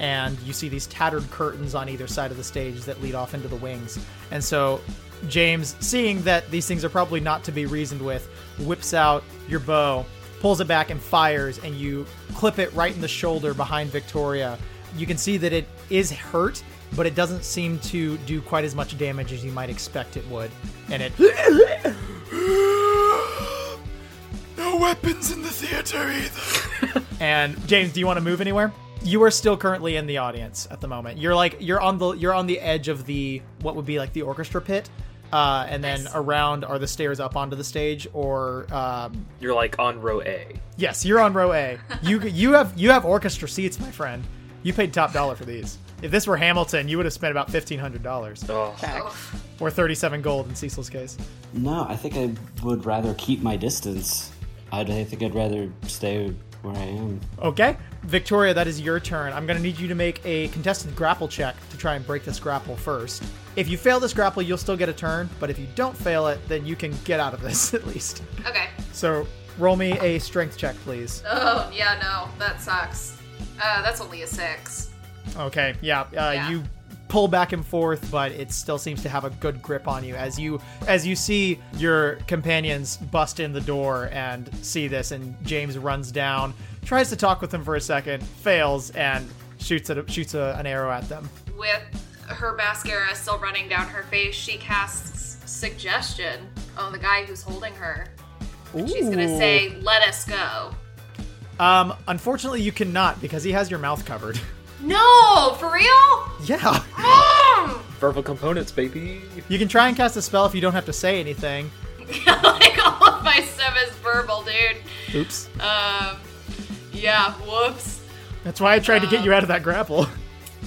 and you see these tattered curtains on either side of the stage that lead off into the wings. And so James, seeing that these things are probably not to be reasoned with, whips out your bow, pulls it back and fires, and you clip it right in the shoulder behind Victoria. You can see that it is hurt, but it doesn't seem to do quite as much damage as you might expect it would. And it no weapons in the theater either. and James, do you want to move anywhere? You are still currently in the audience at the moment. You're like you're on the you're on the edge of the what would be like the orchestra pit, uh, and then Nice. around are the stairs up onto the stage. Or um, You're like on row A. yes, you're on row A. You you have you have orchestra seats, my friend. You paid top dollar for these. If this were Hamilton, you would have spent about fifteen hundred dollars Oh, or thirty-seven gold in Cecil's case. No, I think I would rather keep my distance. I'd, I think I'd rather stay where I am. Okay, Victoria, that is your turn. I'm going to need you to make a contested grapple check to try and break this grapple first. If you fail this grapple, you'll still get a turn, but if you don't fail it, then you can get out of this at least. Okay. So roll me a strength check, please. Oh, yeah, no. That sucks. Uh, that's only a 6. Okay, yeah, uh, Yeah. you pull back and forth, but it still seems to have a good grip on you as you as you see your companions bust in the door and see this, and James runs down, tries to talk with them for a second, fails, and shoots at, shoots a, an arrow at them. With her mascara still running down her face, she casts suggestion on the guy who's holding her. She's gonna say, "Let us go." Um, unfortunately, you cannot because he has your mouth covered. No, for real? yeah. Mm! verbal components, baby. You can try and cast a spell if you don't have to say anything. like all of my stuff is verbal, dude. Oops. Um, yeah. Whoops. That's why I tried to get you out of that grapple.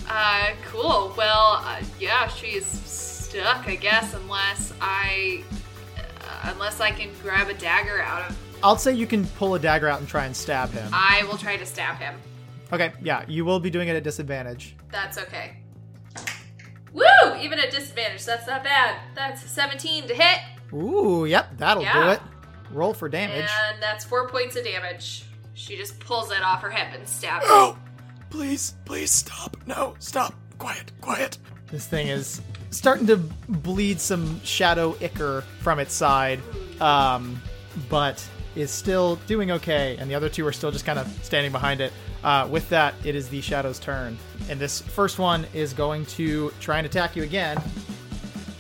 Uh, cool. Well, uh, yeah, she's stuck, I guess, unless I, uh, unless I can grab a dagger out of. I'll say you can pull a dagger out and try and stab him. I will try to stab him. Okay, yeah, you will be doing it at disadvantage. That's okay. Woo! Even at disadvantage, that's not bad. That's 17 to hit, Ooh, yep, that'll do it. Roll for damage. and that's four points of damage. She just pulls it off her hip and stabs Oh, please, please stop. No, stop. Quiet, quiet. This thing is starting to bleed some shadow ichor from its side, um, but is still doing okay, and the other two are still just kind of standing behind it. Uh, with that, it is the shadow's turn, and this first one is going to try and attack you again.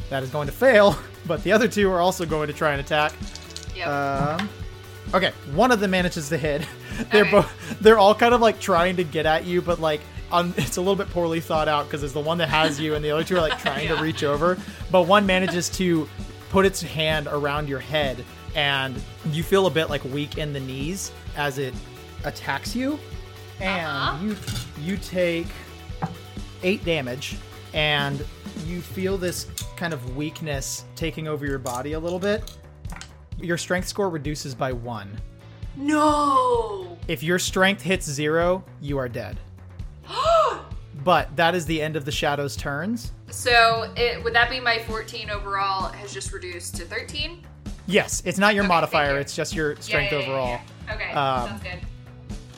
That is going to fail, but the other two are also going to try and attack. Yep. Um, okay, one of them manages to hit. They're Okay. both they're all kind of like trying to get at you, but like on it's a little bit poorly thought out because it's the one that has you, and the other two are like trying to reach over. But one manages to put its hand around your head, and you feel a bit like weak in the knees as it attacks you, and Uh-huh. you you take eight damage, and you feel this kind of weakness taking over your body a little bit. Your strength score reduces by one. No. If your strength hits zero, you are dead. but that is the end of the shadow's turns. So it would that be my 14 overall has just reduced to 13? Yes, it's not your Okay, modifier, you. it's just your strength Yeah, yeah, yeah, overall. yeah. Okay, Um, sounds good.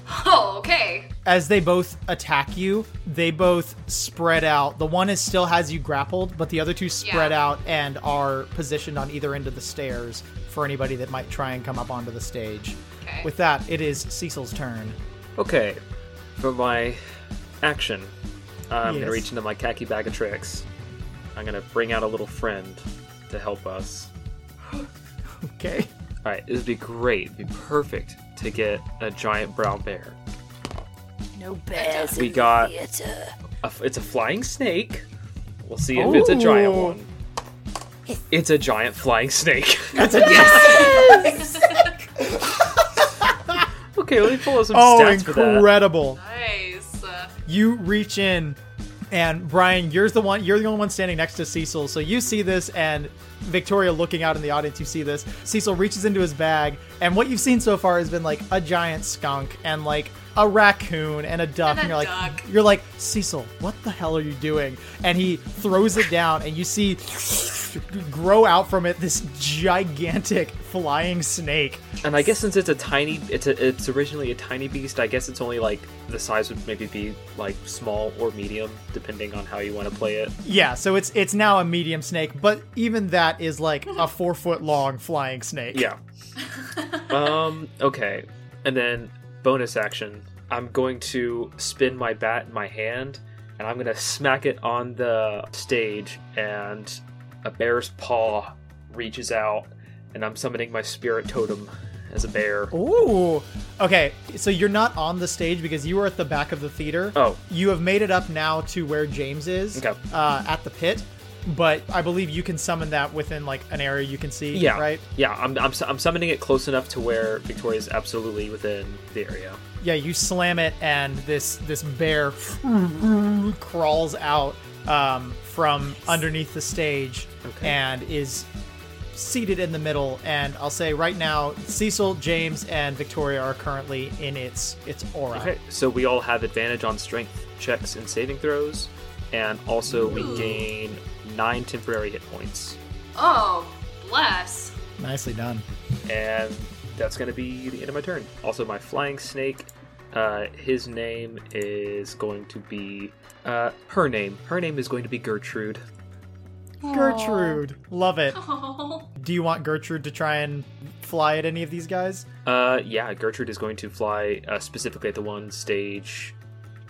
Oh, okay. As they both attack you, they both spread out. The one is still has you grappled, but the other two spread Yeah. out and are positioned on either end of the stairs for anybody that might try and come up onto the stage. Okay. With that, it is Cecil's turn. Okay, for my action, I'm Yes. gonna reach into my khaki bag of tricks. I'm gonna bring out a little friend to help us. Okay. All right, this would be great. It'd be perfect to get a giant brown bear. No bears. We got a, f- it's a flying snake. We'll see if it's a giant one. It's a giant flying snake. That's a yes! okay, let me pull up some Oh, stats for that. incredible. Nice. You reach in and Brian, you're the one you're the only one standing next to Cecil. So you see this and Victoria looking out in the audience, you see this. Cecil reaches into his bag, and what you've seen so far has been like a giant skunk and like a raccoon and a duck. And a you're like duck. you're like, Cecil, what the hell are you doing? And he throws it down and you see grow out from it this gigantic flying snake. And I guess since it's a tiny, it's a, it's originally a tiny beast. I guess it's only like the size would maybe be like small or medium, depending on how you want to play it. Yeah, so it's it's now a medium snake, but even that is like a four foot long flying snake. Yeah. um. Okay. And then bonus action. I'm going to spin my bat in my hand, and I'm gonna smack it on the stage, and a bear's paw reaches out, and I'm summoning my spirit totem as a bear. Ooh. Okay, so you're not on the stage because you were at the back of the theater. Oh. You have made it up now to where James is. Okay. Uh, at the pit, but I believe you can summon that within like an area you can see. Yeah. Right. Yeah. I'm, I'm, I'm summoning it close enough to where Victoria's absolutely within the area. Yeah. You slam it, and this this bear crawls out um, from underneath the stage Okay. and is seated in the middle. And I'll say right now, Cecil, James, and Victoria are currently in its its aura. Okay, so we all have advantage on strength checks and saving throws, and also we gain nine temporary hit points. oh, bless. Nicely done. And that's going to be the end of my turn. Also, my flying snake, uh, his name is going to be. Uh, her name. Her name is going to be Gertrude. Gertrude. Love it. Oh. Do you want Gertrude to try and fly at any of these guys? Uh, yeah, Gertrude is going to fly uh, specifically at the one stage.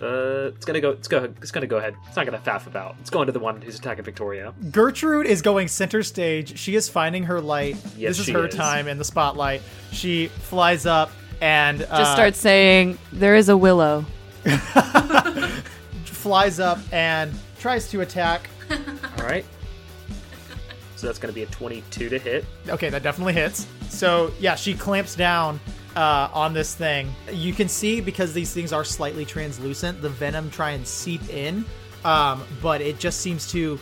Uh, it's gonna go. It's go. It's gonna go ahead. It's not gonna faff about. It's going to the one who's attacking Victoria. Gertrude is going center stage. She is finding her light. Yes, this is her is. time in the spotlight. She flies up and uh, Just start saying, there is a willow. flies up and tries to attack. All right. So that's gonna be a twenty-two to hit. Okay, that definitely hits. So yeah, she clamps down uh, on this thing. You can see because these things are slightly translucent, the venom try and seep in, um, but it just seems to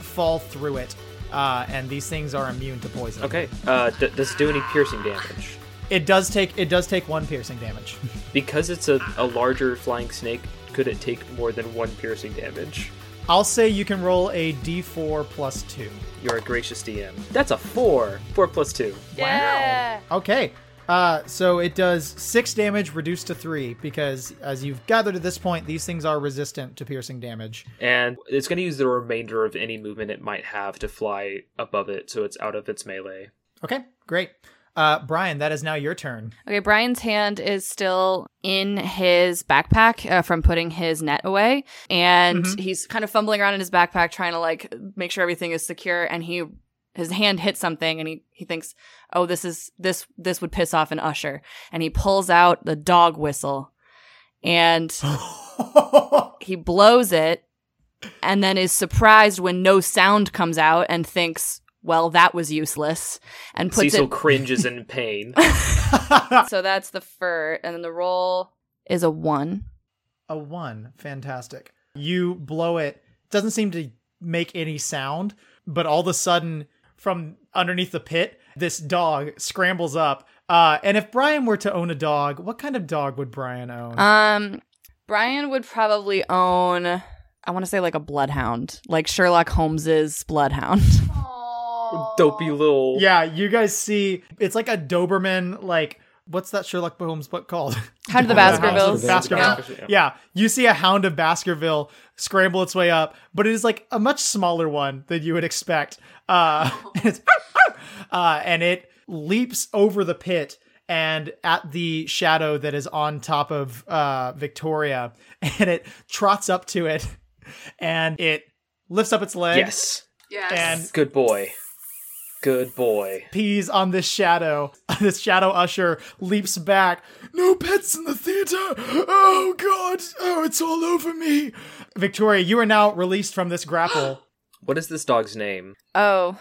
fall through it. Uh, and these things are immune to poison. Okay. Uh, d- does it do any piercing damage? It does take it does take one piercing damage. Because it's a, a larger flying snake, could it take more than one piercing damage? I'll say you can roll a d4 plus two. You're a gracious DM. That's a four. Four plus two. Yeah. Okay. Uh, so it does six damage reduced to three because, as you've gathered at this point, these things are resistant to piercing damage. And it's going to use the remainder of any movement it might have to fly above it, so it's out of its melee. Okay, great. Uh, Brian, that is now your turn. Okay, Brian's hand is still in his backpack uh, from putting his net away, and Mhm. he's kind of fumbling around in his backpack trying to like make sure everything is secure. And he his hand hits something and he, he thinks, oh, this is this this would piss off an usher. And he pulls out the dog whistle and he blows it and then is surprised when no sound comes out and thinks, well, that was useless. And puts Cecil it cringes in pain. so that's the fur, and then the roll is a one. A one. Fantastic. You blow it. Doesn't seem to make any sound, but all of a sudden, from underneath the pit, this dog scrambles up. Uh, and if Brian were to own a dog, what kind of dog would Brian own? Um, Brian would probably own. I want to say like a bloodhound, like Sherlock Holmes's bloodhound. Aw. Dopey little. yeah, you guys see, it's like a Doberman, like, what's that Sherlock Holmes book called? How did the Hound of Baskervilles? Baskerville. Yeah. Yeah, you see a hound of Baskerville scramble its way up, but it is like a much smaller one than you would expect. Uh, and, uh, and it leaps over the pit and at the shadow that is on top of uh, Victoria, and it trots up to it, and it lifts up its leg, Yes. Yes. And- Good boy. Good boy. pees on this shadow. This shadow usher leaps back. No pets in the theater. Oh god. Oh, it's all over me. Victoria, you are now released from this grapple. What is this dog's name? Oh,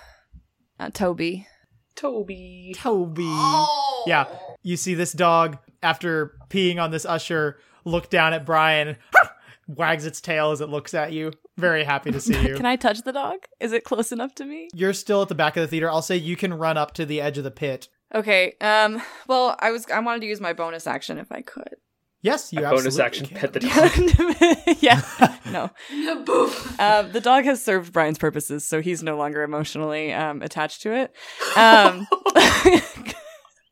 uh, Toby. Toby. Toby. oh. Yeah. You see this dog after peeing on this usher look down at Brian, wags its tail as it looks at you. Very happy to see you. Can I touch the dog? Is it close enough to me? You're still at the back of the theater. I'll say you can run up to the edge of the pit. Okay. Um. Well, I was. I wanted to use my bonus action if I could. Yes, you A absolutely bonus action can. pet the dog. yeah. No. Boof. Um, the dog has served Brian's purposes, so he's no longer emotionally um, attached to it. Um,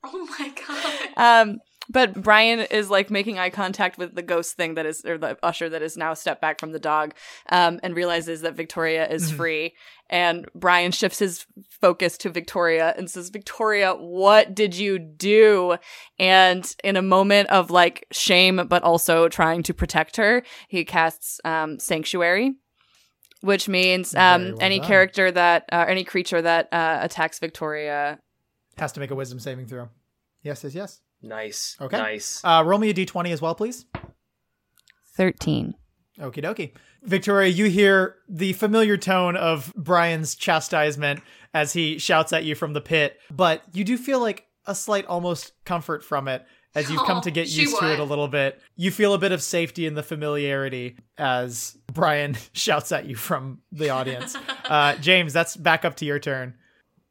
Oh my god. um, but Brian is like making eye contact with the ghost thing that is, or the usher that is now stepped back from the dog, um, and realizes that Victoria is free. And Brian shifts his focus to Victoria and says, Victoria, what did you do? And in a moment of like shame, but also trying to protect her, he casts um, Sanctuary. Which means um, well any done. character that, uh, any creature that uh, attacks Victoria Has to make a wisdom saving throw. Yes, yes, yes. Nice. Okay. Nice. Uh, roll me a d20 as well, please. 13. Okie dokie. Victoria, you hear the familiar tone of Brian's chastisement as he shouts at you from the pit, but you do feel like a slight almost comfort from it as you've come Oh, to get she used to it a little bit. You feel a bit of safety in the familiarity as Brian shouts at you from the audience. uh, James, that's back up to your turn.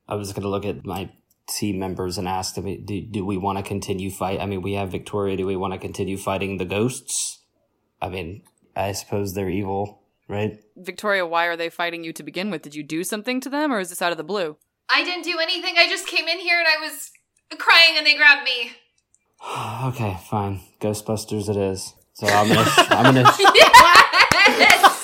I was going to look at my team members and ask them, do, do we want to continue fight? I mean, we have Victoria. Do we want to continue fighting the ghosts? I mean, I suppose they're evil, right? Victoria, why are they fighting you to begin with? Did you do something to them or is this out of the blue? I didn't do anything. I just came in here and I was crying and they grabbed me. okay, fine. Ghostbusters it is. So I'm gonna, I'm gonna, Yes! yes!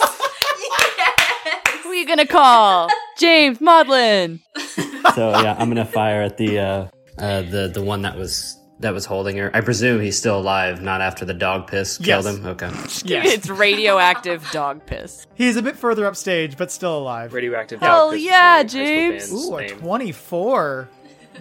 Who are you gonna call? James Maudlin. so yeah, I'm gonna fire at the, uh, uh, the, the one that was, that was holding her. I presume he's still alive, not after the dog piss killed Yes. him. Okay. Yes. It's radioactive dog piss. He's a bit further upstage, but still alive. Radioactive. Hell dog piss is yeah, my high school James. band's Ooh, a name. 24.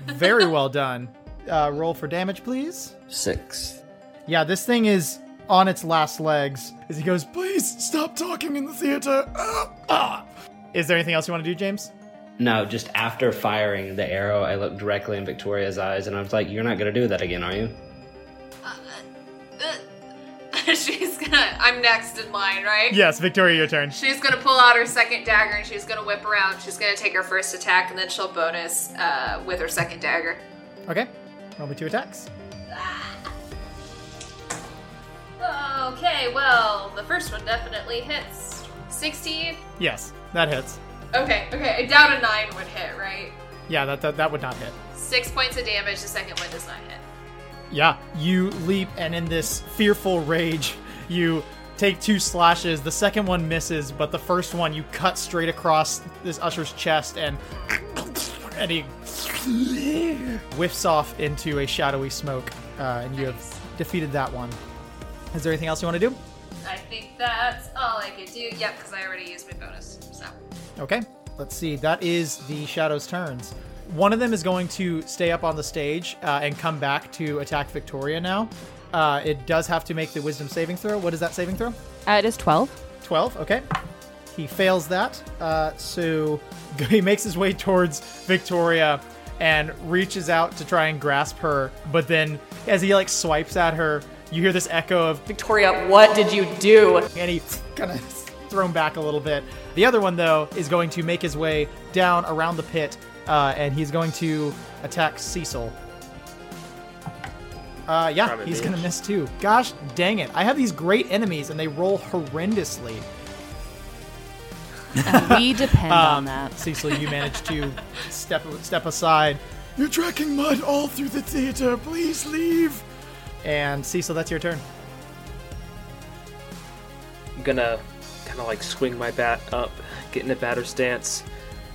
Very well done. Uh, roll for damage, please. Six. Yeah, this thing is on its last legs as he goes, Please stop talking in the theater. Ah, ah." Is there anything else you want to do, James? No, just after firing the arrow, I looked directly in Victoria's eyes and I was like, you're not gonna do that again, are you? Uh, uh, she's gonna. I'm next in line, right? Yes, Victoria, your turn. She's gonna pull out her second dagger and she's gonna whip around. She's gonna take her first attack and then she'll bonus uh, with her second dagger. Okay. Roll me two attacks. Ah. Okay, well, the first one definitely hits. 16. Yes, that hits. Okay, okay, I doubt a 9 would hit, right? Yeah, that, that, that would not hit. 6 points of damage, the second one does not hit. Yeah, you leap, and in this fearful rage, you take two slashes. The second one misses, but the first one you cut straight across this usher's chest, and and he whiffs off into a shadowy smoke, uh, and you have defeated that one. Is there anything else you want to do? I think that's all I could do. Yep, because I already used my bonus, so. Okay. let's see. That is the shadows' turns. One of them is going to stay up on the stage uh, and come back to attack Victoria now. Uh, it does have to make the wisdom saving throw. What is that saving throw? Uh, it is 12. 12, okay. He fails that. Uh, so he makes his way towards Victoria and reaches out to try and grasp her. But then as he like swipes at her, you hear this echo of Victoria, what did you do? and he kind of thrown back a little bit. The other one, though, is going to make his way down around the pit, uh, and he's going to attack Cecil. Uh, yeah, Private he's gonna miss too. Gosh dang it! I have these great enemies, and they roll horrendously. And we depend on Um, that. Cecil, you managed to step step aside. You're tracking mud all through the theater. Please leave. And Cecil, that's your turn. I'm gonna kind of like swing my bat up, get in a batter stance.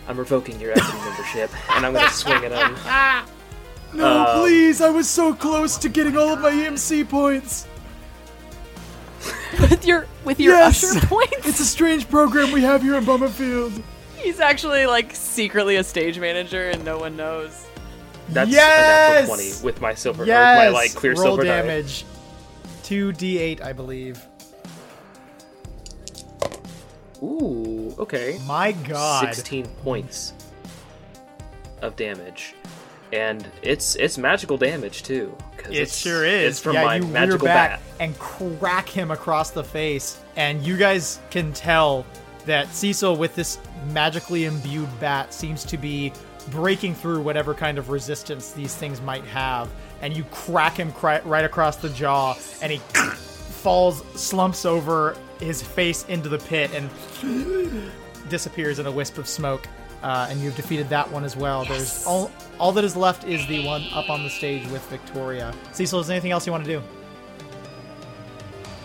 I'm revoking your equity membership, and I'm gonna swing at him. No, Um, please! I was so close to getting all of my EMC points. with your with your Yes! usher points? It's a strange program we have here in Bummerfield. He's actually like secretly a stage manager and no one knows. That's Yes! a natural 20 with my silver, or Yes. my like clear Roll silver die. damage. Two d8, I believe. Ooh, okay. My God. 16 points of damage. And it's it's magical damage too. It it's- sure is. It's from yeah, my you rear back bat. and crack him across the face, and you guys can tell that Cecil, with this magically imbued bat, seems to be breaking through whatever kind of resistance these things might have. And you crack him cri- right across the jaw, and he falls, slumps over his face into the pit, and disappears in a wisp of smoke. Uh, and you've defeated that one as well. There's all all that is left is the one up on the stage with Victoria. Cecil, is there anything else you want to do?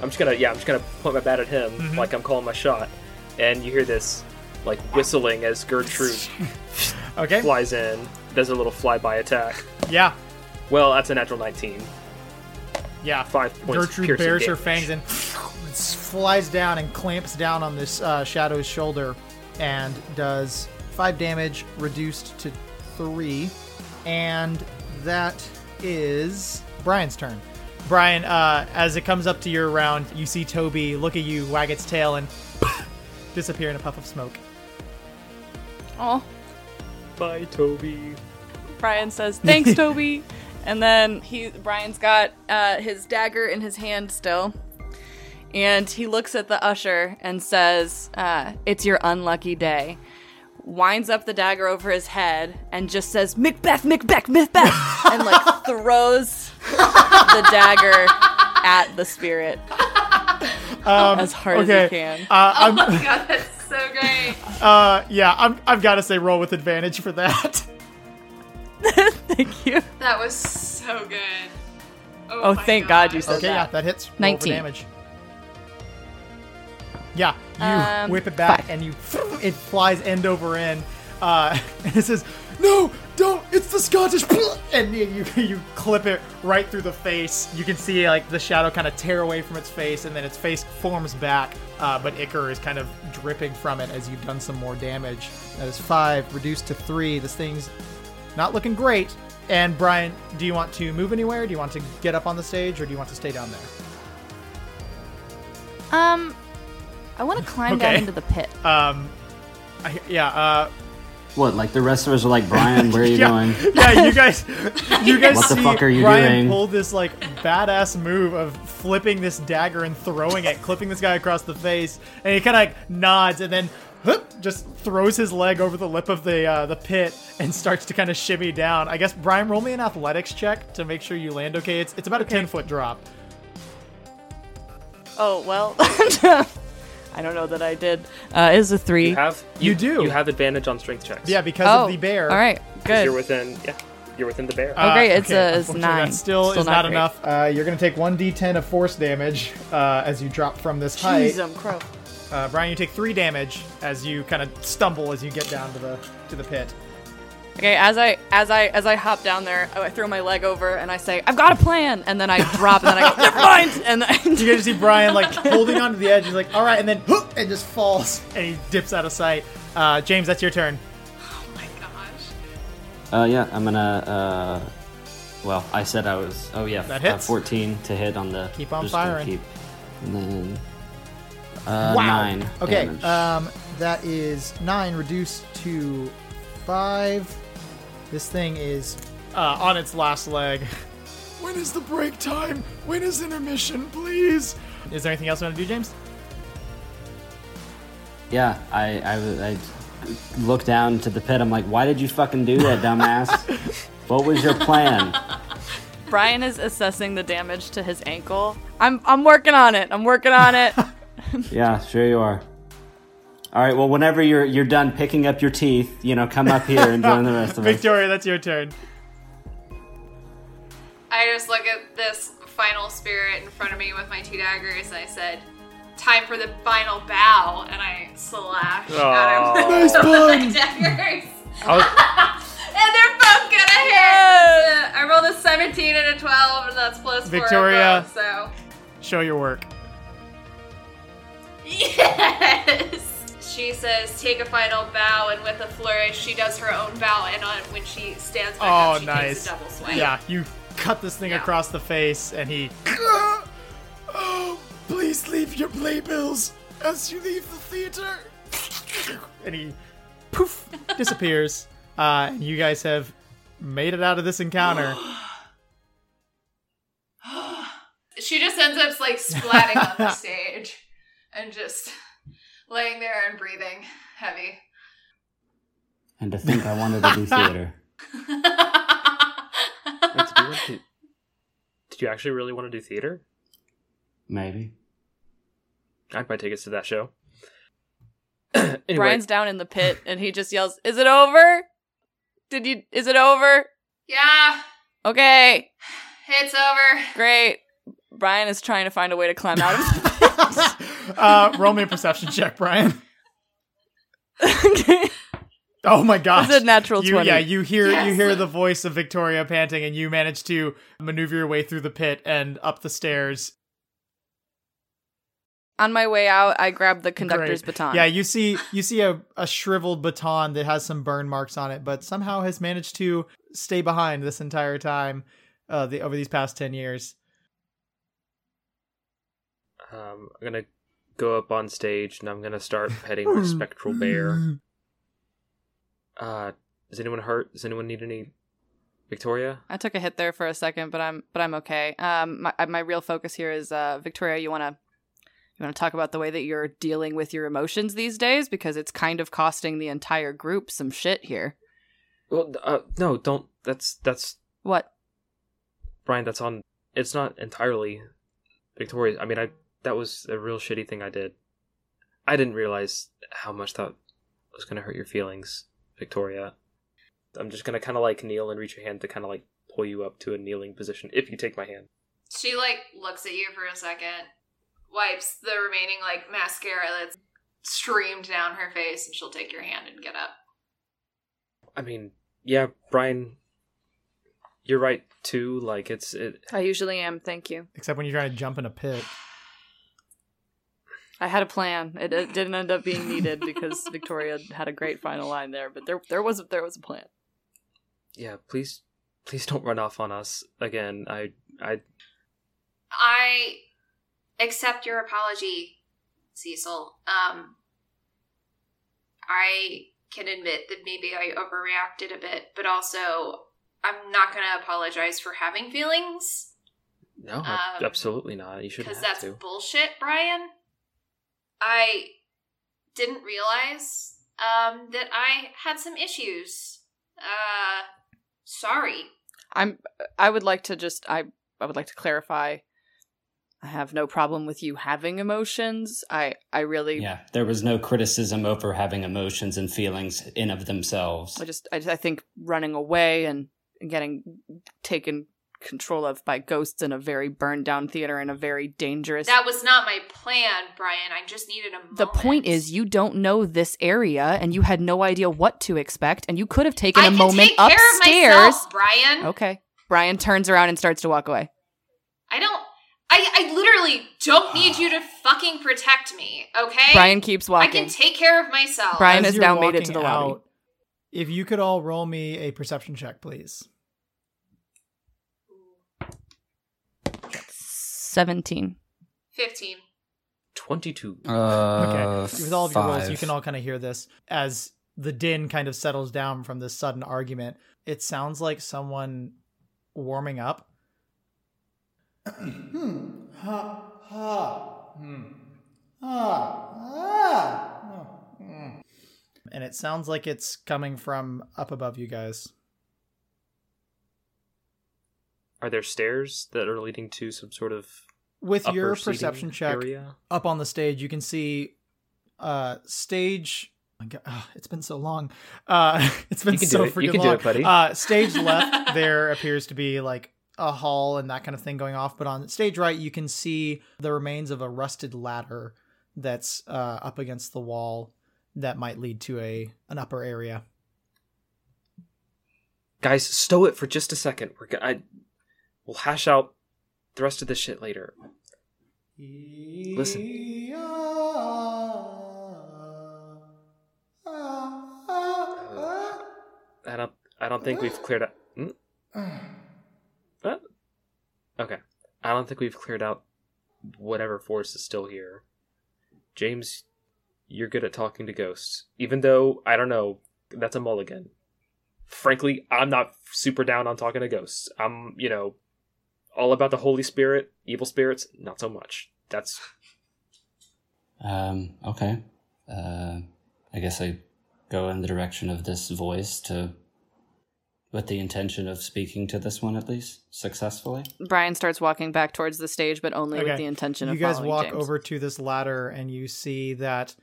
I'm just gonna yeah, I'm just gonna point my bat at him Mm-hmm. like I'm calling my shot. And you hear this like whistling as Gertrude Okay. flies in, does a little flyby attack. Yeah. Well, that's a natural 19. Yeah. Five points Gertrude piercing bares her fangs and flies down and clamps down on this uh, Shadow's shoulder and does five damage reduced to three. And that is Brian's turn. Brian, uh, as it comes up to your round, you see Toby look at you, wag its tail, and disappear in a puff of smoke. Oh, Bye, Toby. Brian says, "Thanks, Toby." And then he Brian's got uh, his dagger in his hand still. And he looks at the usher and says, uh, "It's your unlucky day." Winds up the dagger over his head and just says, "Macbeth, Macbeth, Macbeth," and like throws the dagger at the spirit as hard as okay. he can. Uh, I'm, Oh my god, that's so great. uh, yeah, I'm, I've got to say, roll with advantage for that. Thank you. That was so good. Oh, my thank God you said Okay, that. yeah, that hits. Roll for 19. damage. Yeah, you Um, whip it back and you it flies end over end. Uh, and it says, "No, don't! It's the Scottish!" And you, you you clip it right through the face. You can see like the shadow kind of tear away from its face, and then its face forms back. Uh, but ichor is kind of dripping from it as you've done some more damage. That is five reduced to three. This thing's not looking great. And Brian, do you want to move anywhere? Do you want to get up on the stage, or do you want to stay down there? Um, I want to climb down into the pit. Um, I, yeah, uh, What? Like the rest of us are like, Brian, where are you yeah, going? yeah. You guys, you guys What the see fuck are you Brian doing? pull this like badass move of flipping this dagger and throwing it, clipping this guy across the face, and he kind of like nods and then whoop, just throws his leg over the lip of the uh, the pit and starts to kind of shimmy down. I guess Brian, roll me an athletics check to make sure you land okay. It's it's about a ten foot drop. Oh well, I don't know that I did. Uh, is a three. You have You do. You have advantage on strength checks. Yeah, because oh, of the bear. All right, All right, 'Cause You're good. within yeah, you're within the bear. Uh, great, it's a- it's unfortunately, nine. That still, Still is not not, great. enough. Uh, you're going to take 1d10 of force damage uh, as you drop from this height. Jeez, I'm crow. Uh, Brian, you take three damage as you kind of stumble as you get down to the to the pit. Okay, as I as I as I hop down there, I throw my leg over and I say, "I've got a plan," and then I drop, and then I go, "Never mind," and I, You get to see Brian like holding onto the edge. He's like, "All right," and then whoop, and just falls, and he dips out of sight. Uh, James, that's your turn. Oh my gosh. Uh, yeah, I'm gonna. Uh, well, I said I was. Oh yeah, That uh, hits. 14 to hit on the. Keep on firing. Keep, and then. Uh, wow. Nine. Okay. damage. Um, that is nine reduced to five. This thing is uh, on its last leg. When is the break time? When is intermission, please? Is there anything else you want to do, James? yeah, I I look down to the pit. I'm like, why did you fucking do that, dumbass? what was your plan? Brian is assessing the damage to his ankle. I'm I'm working on it. I'm working on it. Yeah, sure you are. All right. Well, whenever you're you're done picking up your teeth, you know, come up here and join the rest of us. Victoria, that's your turn. I just look at this final spirit in front of me with my two daggers, and I said, "Time for the final bow," and I slash at him Nice with my daggers. Was, and they're both gonna hit. I rolled a 17 and a 12, and that's plus Victoria. four. Above, Show your work. yes. She says, "Take a final bow," and with a flourish, she does her own bow. And on when she stands back Oh, up, she nice. takes a double swing. Yeah, you cut this thing Yeah. across the face, and he. Oh, please leave your playbills as you leave the theater. and he, poof, disappears. Uh, and you guys have made it out of this encounter. She just ends up like splatting on the stage and just laying there and breathing heavy. And to think I wanted to do theater. Wait, did, you want to- did you actually really want to do theater? Maybe. I'd buy tickets to that show. anyway, Brian's down in the pit and he just yells, "Is it over? Did you? Is it over? yeah, Okay, it's over. great." Brian is trying to find a way to climb out of the uh, roll me a perception check, Brian. okay. Oh my gosh. It's a natural you, 20. Yeah, you hear you hear the voice of Victoria panting, and you manage to maneuver your way through the pit and up the stairs. On my way out, I grab the conductor's Great. baton. Yeah, you see you see a, a shriveled baton that has some burn marks on it, but somehow has managed to stay behind this entire time, uh, the over these past ten years. um, I'm gonna go up on stage and I'm gonna start petting my spectral bear. Uh, is anyone hurt? Does anyone need any? Victoria? I took a hit there for a second, but I'm but I'm okay. Um, my my real focus here is uh, Victoria. You wanna you wanna talk about the way that you're dealing with your emotions these days because it's kind of costing the entire group some shit here. Well, uh, no, don't. That's that's What? Brian. That's on. It's not entirely Victoria. I mean, I that was a real shitty thing I did. I didn't realize how much that was gonna hurt your feelings, Victoria. I'm just gonna kind of like kneel and reach your hand to kind of like pull you up to a kneeling position if you take my hand. She like looks at you for a second, wipes the remaining like mascara that's streamed down her face, and she'll take your hand and get up. I mean, yeah, Brian, you're right too. Like it's it. I usually am. Thank you. Except when you're trying to jump in a pit. I had a plan. It, it didn't end up being needed because Victoria had a great final line there, but there there was there was a plan. Yeah, please, please don't run off on us again. I I I accept your apology, Cecil. Um, I can admit that maybe I overreacted a bit, but also I'm not going to apologize for having feelings no, Um, absolutely not. You shouldn't because that's to. bullshit, Brian. I didn't realize um, that I had some issues. Uh, sorry. I'm I would like to just I I would like to clarify I have no problem with you having emotions. I I really Yeah, there was no criticism over having emotions and feelings in of themselves. I just I, I think running away and getting taken control of by ghosts in a very burned down theater in a very dangerous. That was not my plan, Brian. I just needed a moment. the point is, you don't know this area, and you had no idea what to expect, and you could have taken I a can moment take care of upstairs. myself, Brian. Okay. Brian turns around and starts to walk away. I don't. I, I literally don't need you to fucking protect me, okay? Brian keeps walking. I can take care of myself. Brian As has now made it walking to the lobby. If you could all roll me a perception check, please. 17. 15. 22. Uh, Okay. With all of your rolls, you can all kind of hear this as the din kind of settles down from this sudden argument. It sounds like someone warming up. Hmm. Ha ha. Hmm. Ah. Ah. Oh. Mm. And it sounds like it's coming from up above you guys. Are there stairs that are leading to some sort of With upper your perception check, area? up on the stage, you can see uh stage. my God, ah, it's been so long. Uh, it's been You can do so it. You freaking can do long. it, buddy. Uh, stage left, there appears to be like a hall and that kind of thing going off. But on stage right, you can see the remains of a rusted ladder that's uh, up against the wall that might lead to a an upper area. Guys, stow it for just a second. We're gonna. I, we'll hash out the rest of this shit later. Listen. I don't. I don't think we've cleared out. Hmm? What? Okay. I don't think we've cleared out whatever force is still here. James, you're good at talking to ghosts, even though I don't know. That's a mulligan. Frankly, I'm not super down on talking to ghosts. I'm, you know, all about the Holy Spirit, evil spirits, not so much. That's Um, okay. Uh, I guess I go in the direction of this voice to, with the intention of speaking to this one at least successfully. Brian starts walking back towards the stage, but only with the intention you of You guys walk James. over to this ladder and you see that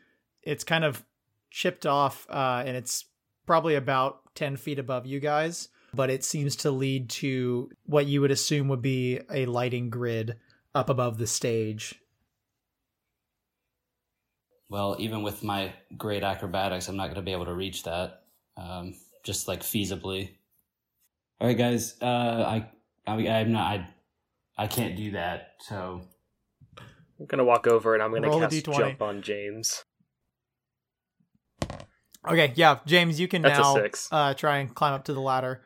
it's kind of chipped off uh, and it's probably about 10 feet above you guys but it seems to lead to what you would assume would be a lighting grid up above the stage Well, even with my great acrobatics, I'm not going to be able to reach that. Um, just like feasibly. All right, guys. Uh, I, I, I'm not. I, I can't do that. So I'm gonna walk over and I'm gonna Roll cast jump on James. okay yeah james you can That's now six. Uh, try and climb up to the ladder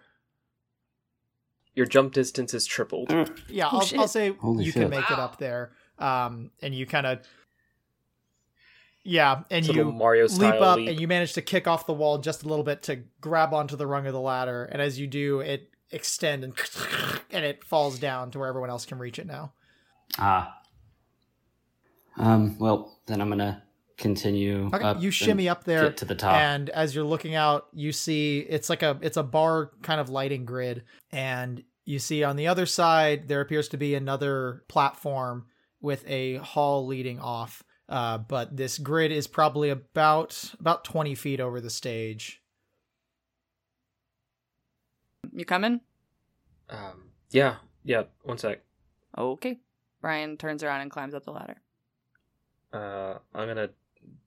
Your jump distance is tripled. yeah Oh, I'll. I'll say Holy you shit. can make it up there um, and you kind of yeah and little you Mario leap up leap. and you manage to kick off the wall just a little bit to grab onto the rung of the ladder and as you do it extend and and it falls down to where everyone else can reach it now ah. Um. Well, then I'm gonna continue. okay up you shimmy up there get to the top. and as you're looking out you see it's like a it's a bar kind of lighting grid and you see on the other side there appears to be another platform with a hall leading off uh, but this grid is probably about about 20 feet over the stage You coming? Um, yeah, yeah. One sec. Okay. Brian turns around and climbs up the ladder. Uh, I'm gonna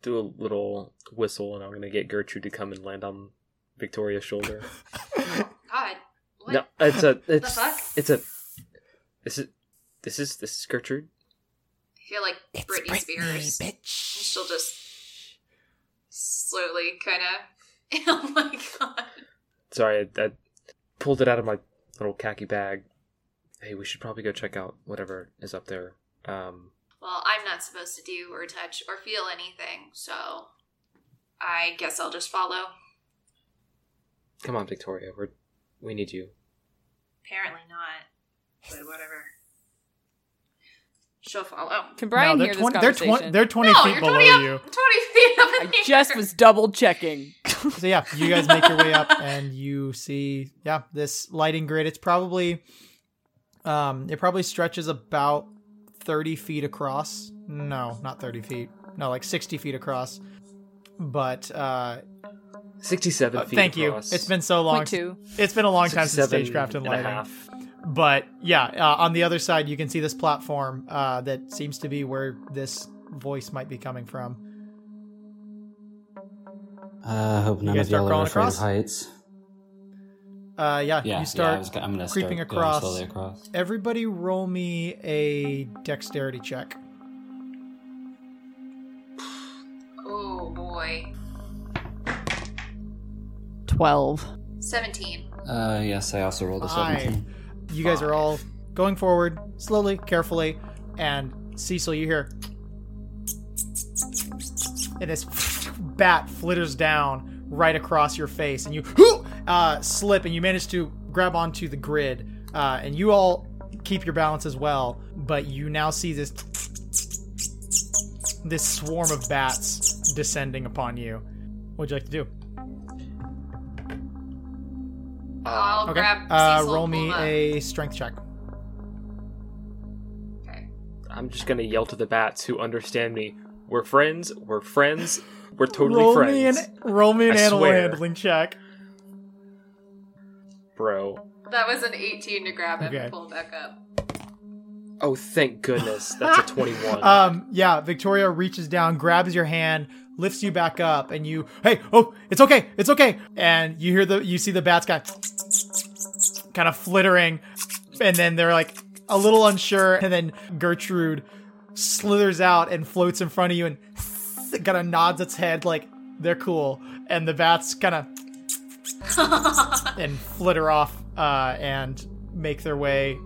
do a little whistle and I'm gonna get Gertrude to come and land on Victoria's shoulder. God. What? no, it's a it's fuck? it's a this is this is this is Gertrude. I feel like Britney, Spears. bitch. she'll just slowly kind of. Oh my god. Sorry, I, I pulled it out of my little khaki bag. Hey, we should probably go check out whatever is up there. Um, Well, I'm not supposed to do or touch or feel anything, so I guess I'll just follow. come on, Victoria. We're we need you. Apparently not, but whatever. She'll follow. Can Brian no, hear they're this 20, they're, conversation? 20, they're 20 no, feet you're below 20 up, you 20 feet up in I the just was double checking. so yeah you guys make your way up and you see yeah this lighting grid it's probably um it probably stretches about 30 feet across no not 30 feet no like 60 feet across but uh Sixty-seven uh, feet. thank you it's been so long Point two. it's been a long time since 67 stagecraft and and a lighting half. but yeah, uh, on the other side, you can see this platform uh, that seems to be where this voice might be coming from. Uh, hope none guys of y'all are afraid crawling of heights. Uh, yeah, Yeah, you start yeah, I was, I'm gonna creeping start across. Going slowly across. Everybody roll me a dexterity check. Oh boy. 12. 17. Uh, yes, I also rolled a Aye. 17. You guys are all going forward slowly, carefully, and Cecil, you hear, and this bat flitters down right across your face, and you uh, slip, and you manage to grab onto the grid, uh, and you all keep your balance as well, but you now see this this swarm of bats descending upon you. What'd you like to do? I'll Okay. grab Uh, roll me him a strength check. Okay. I'm just gonna yell to the bats who understand me. We're friends. We're friends. We're totally roll friends, me an roll me an I animal swear. handling check. Bro. That was an 18 to grab him Okay. and pull him back up. Oh, thank goodness. That's a 21. Um, yeah, Victoria reaches down, grabs your hand, lifts you back up, and you, hey, oh, it's okay, it's okay. And you hear the, you see the bats guy kind of flittering, and then they're like a little unsure, and then Gertrude slithers out and floats in front of you and kind of nods its head like they're cool, and the bats kind of and flitter off uh, and make their way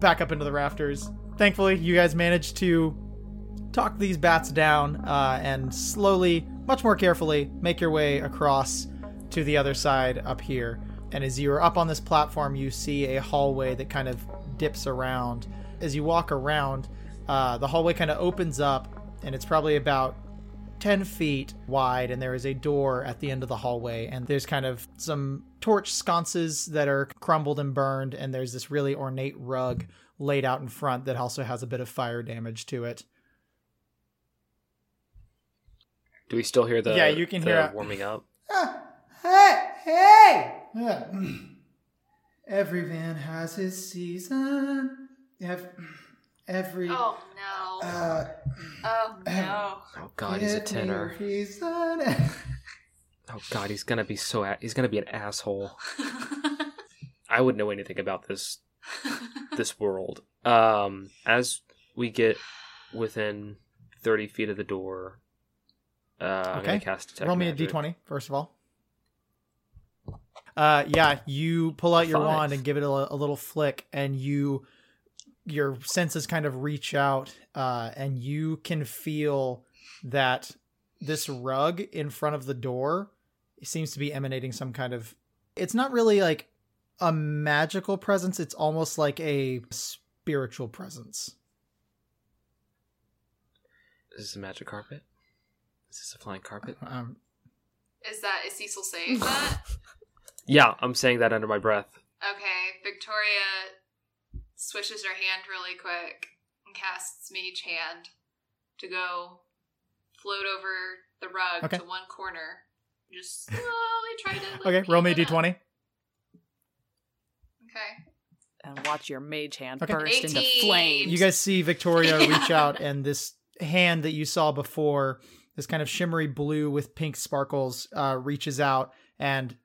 back up into the rafters. Thankfully, you guys managed to talk these bats down uh, and slowly, much more carefully, make your way across to the other side up here. And as you're up on this platform, you see a hallway that kind of dips around. As you walk around, uh, the hallway kind of opens up, and it's probably about 10 feet wide, and there is a door at the end of the hallway. And there's kind of some torch sconces that are crumbled and burned, and there's this really ornate rug laid out in front that also has a bit of fire damage to it. Do we still hear the Yeah, you can the hear it. warming up? Hey, hey! Every man has his season. Every, every Oh no. uh, Oh no. Oh God, he's a give me tenor. reason. Oh God, he's gonna be so a- he's gonna be an asshole. I wouldn't know anything about this this world. Um, as we get within thirty feet of the door, uh, I'm Okay. gonna cast detect Roll me a magic. d20 first of all. Uh, yeah, you pull out your Five. wand and give it a, a little flick, and you your senses kind of reach out, uh, and you can feel that this rug in front of the door seems to be emanating some kind of. It's not really like a magical presence; it's almost like a spiritual presence. Is this a magic carpet? Is this a flying carpet? Um, Is that is Cecil saying that? Yeah, I'm saying that under my breath. Okay, Victoria swishes her hand really quick and casts Mage Hand to go float over the rug Okay. to one corner. Just slowly try to. Like, okay, roll me a peel it up. d20. Okay. And watch your mage hand Okay. burst into 18. flames. You guys see Victoria reach out, and this hand that you saw before, this kind of shimmery blue with pink sparkles, uh, reaches out and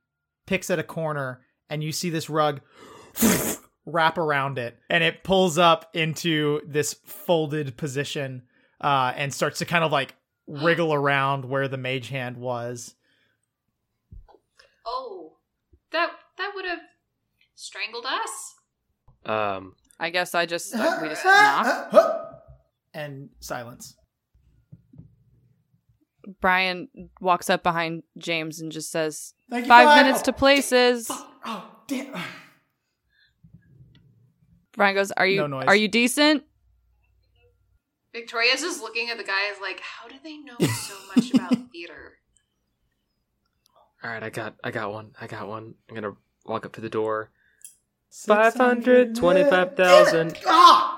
picks at a corner, and you see this rug wrap around it, and it pulls up into this folded position, uh, and starts to kind of like wriggle around where the mage hand was. Oh, that that would have strangled us. Um, I guess I just uh, we just knock. And silence. Brian walks up behind James and just says, Thank you, five Five. minutes to places." Oh, damn. Brian goes, "Are you No noise. are you decent?" Victoria's just looking at the guys like, how do they know so much about theater? all right, I got I got one. I got one. I'm gonna walk up to the door. Five hundred twenty-five thousand. Ah!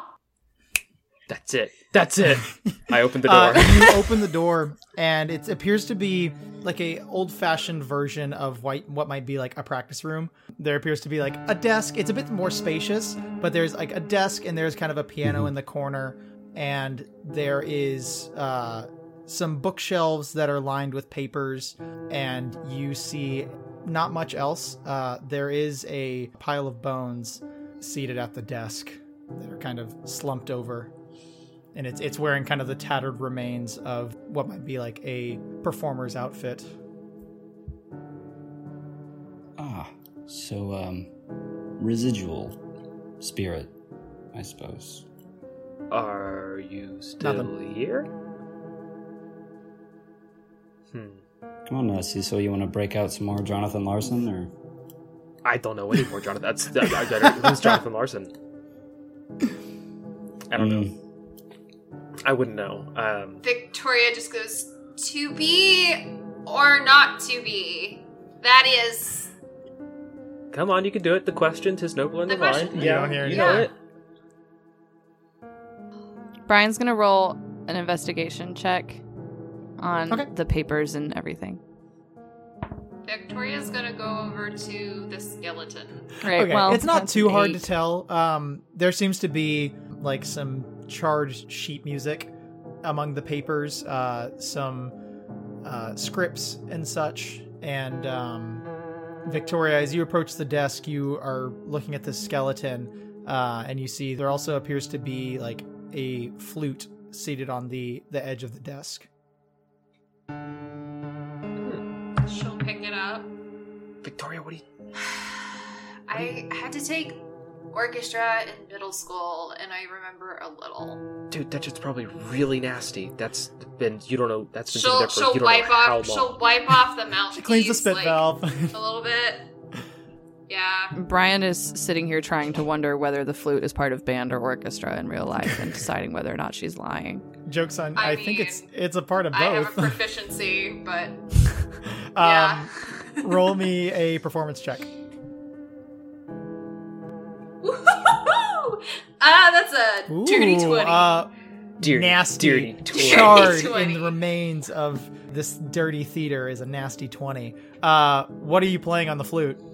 That's it. That's it. I opened the door. Uh, you open the door, and it appears to be like a old-fashioned version of white, what might be like a practice room. There appears to be like a desk. It's a bit more spacious, but there's like a desk, and there's kind of a piano in the corner, and there is uh, some bookshelves that are lined with papers, and you see not much else. Uh, there is a pile of bones seated at the desk that are kind of slumped over and it's it's wearing kind of the tattered remains of what might be like a performer's outfit. Ah, so um, residual spirit, I suppose. Are you still Nothing. here? Hmm. Come on, uh, Cecil, you want to break out some more Jonathan Larson, or I don't know anymore, Jonathan. That's that, I, I, who's Jonathan Larson? I don't know. I wouldn't know. Um, Victoria just goes, to be or not to be. That is. come on, you can do it. The question tis noble in The the, mind. question- You don't you know Yeah. it. Brian's gonna roll an investigation check on Okay. the papers and everything. Victoria's gonna go over to the skeleton. Right. Okay, Well, it's not too an hard eight. to tell. Um, there seems to be like some charged sheet music among the papers, uh, some uh, scripts and such. And um, Victoria, as you approach the desk, you are looking at the skeleton, uh, and you see there also appears to be like a flute seated on the the edge of the desk. She'll pick it up. Victoria, what do you? I had to take orchestra in middle school, and I remember a little. Dude, that shit's probably really nasty. That's been you don't know. That's been She'll there for she'll you don't wipe know how off long. she'll wipe off the mouth. She cleans the spit like, valve. a little bit. Yeah. Brian is sitting here trying to wonder whether the flute is part of band or orchestra in real life and deciding whether or not she's lying. Jokes on. I, I think it's it's a part of both. I have a proficiency, but um, yeah. roll me a performance check. Ah, that's a dirty Ooh, twenty. Uh, Dirty, nasty, dirty 20. charred in 20. the remains of this dirty theater is a nasty twenty. Uh, what are you playing on the flute?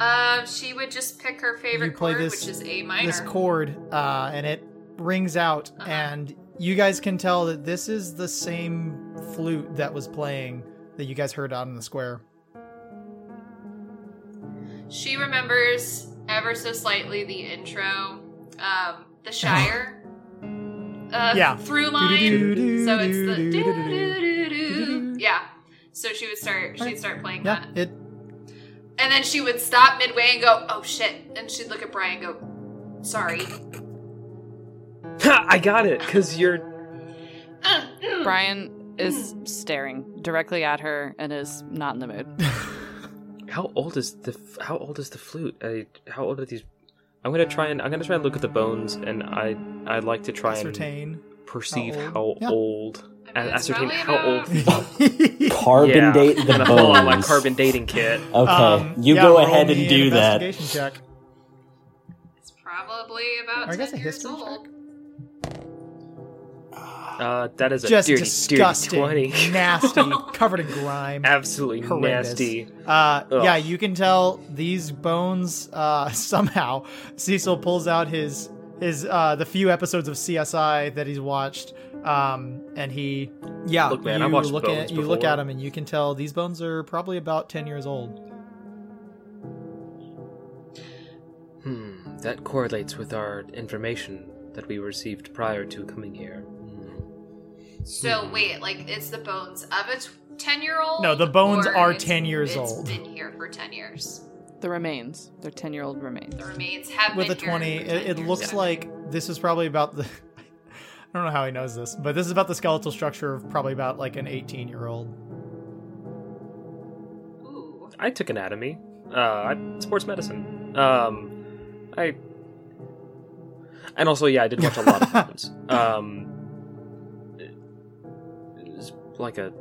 um, she would just pick her favorite You play chord, this- which is A minor. This chord, uh, and it rings out, Uh-huh. and you guys can tell that this is the same flute that was playing that you guys heard out in the square. She remembers ever so slightly the intro, um, the Shire. Uh, Yeah. Through line. So it's the. Yeah. So she would start. She'd start playing Yeah, that, it. and then she would stop midway and go, "Oh shit!" And she'd look at Brian and go, "Sorry." I got it because you're. Brian is staring directly at her and is not in the mood. How old is the How old is the flute? I, how old are these? I'm gonna try and I'm gonna try and look at the bones, and I I'd like to try Ascertain. and perceive how how old. old. I a- ascertain how about- old. carbon yeah. date the I'm gonna pull out my bones. carbon dating kit. Okay, Um, you yeah, go ahead and do that. check. It's probably about Or I guess a years history old. Uh, that is a Just dirty, disgusting, dirty twenty. nasty, covered in grime. Absolutely horrendous. nasty. Uh, yeah, you can tell these bones. Uh, somehow, Cecil pulls out his his uh, the few episodes of CSI that he's watched, um, and he, yeah, Look, man, you I've watched look bones at you look at them, and you can tell these bones are probably about ten years old. Hmm, that correlates with our information that we received prior to coming here. So wait, like it's the bones of a ten-year-old? No, the bones or are it's- 10 years it's old. Been here for ten years. The remains. They're 10 year old remains. The remains have With a been here twenty, for 10 it, it years. looks Yeah. like this is probably about the. I don't know how he knows this, but this is about the skeletal structure of probably about like an eighteen-year-old. Ooh. I took anatomy. Uh, I, sports medicine. Um, I. And also, yeah, I did watch a lot of bones. Um, it was like a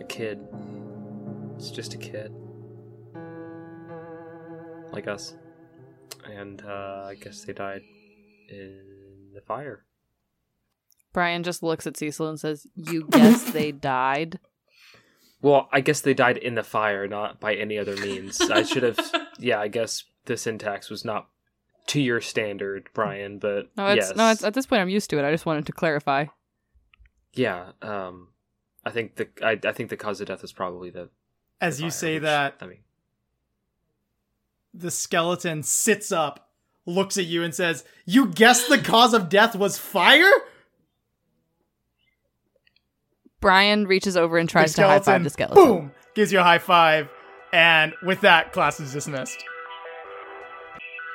a kid. It's just a kid, like us, and uh, I guess they died in the fire. Brian just looks at Cecil and says, "You guess they died." Well, I guess they died in the fire, not by any other means. I should have. Yeah, I guess the syntax was not to your standard, Brian. But No, it's yes. no. It's at this point I'm used to it. I just wanted to clarify. Yeah. Um, I think the I, I think the cause of death is probably the. As the you say which, that, I mean, the skeleton sits up, looks at you, and says, You guessed the cause of death was fire? Brian reaches over and tries the to high five the skeleton. Boom! Gives you a high five. And with that, class is dismissed.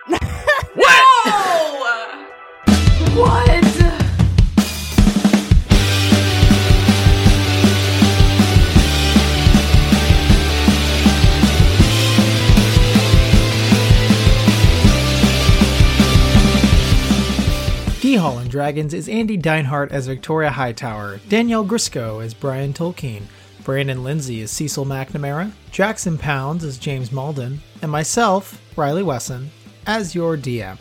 Oh! What? Hall and Dragons is Andy Deinhardt as Victoria Hightower, Danielle Grisco as Brian Tolkien, Brandon Lindsay as Cecil McNamara, Jackson Pounds as James Malden, and myself, Riley Wesson, as your DM.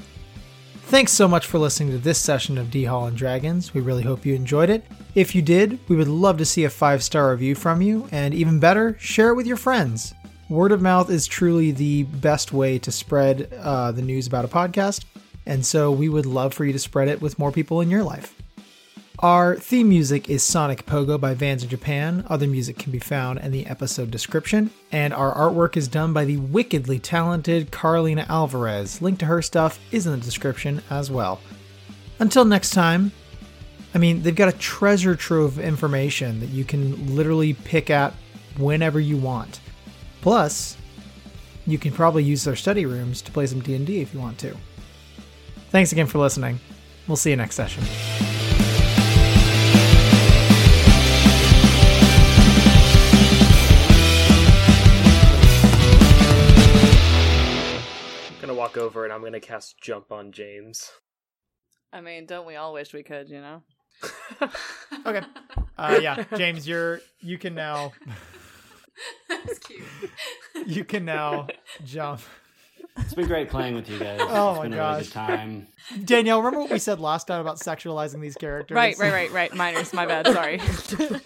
Thanks so much for listening to this session of D Hall and Dragons. We really hope you enjoyed it. If you did, we would love to see a five star review from you, and even better, share it with your friends. Word of mouth is truly the best way to spread uh, the news about a podcast, and so we would love for you to spread it with more people in your life. Our theme music is Sonic Pogo by Vans in Japan. Other music can be found in the episode description. And our artwork is done by the wickedly talented Carlina Alvarez. Link to her stuff is in the description as well. Until next time, I mean, they've got a treasure trove of information that you can literally pick at whenever you want. Plus, you can probably use their study rooms to play some D&D if you want to. Thanks again for listening. We'll see you next session. I'm gonna walk over and I'm gonna cast jump on James. I mean, don't we all wish we could? You know. Okay. Uh, yeah, James, you're you can now That's cute. you can now jump. It's been great playing with you guys. Oh it's my been a gosh. really good time. Danielle, remember what we said last time about sexualizing these characters? Right, right, right, right. Minors, my bad. Sorry.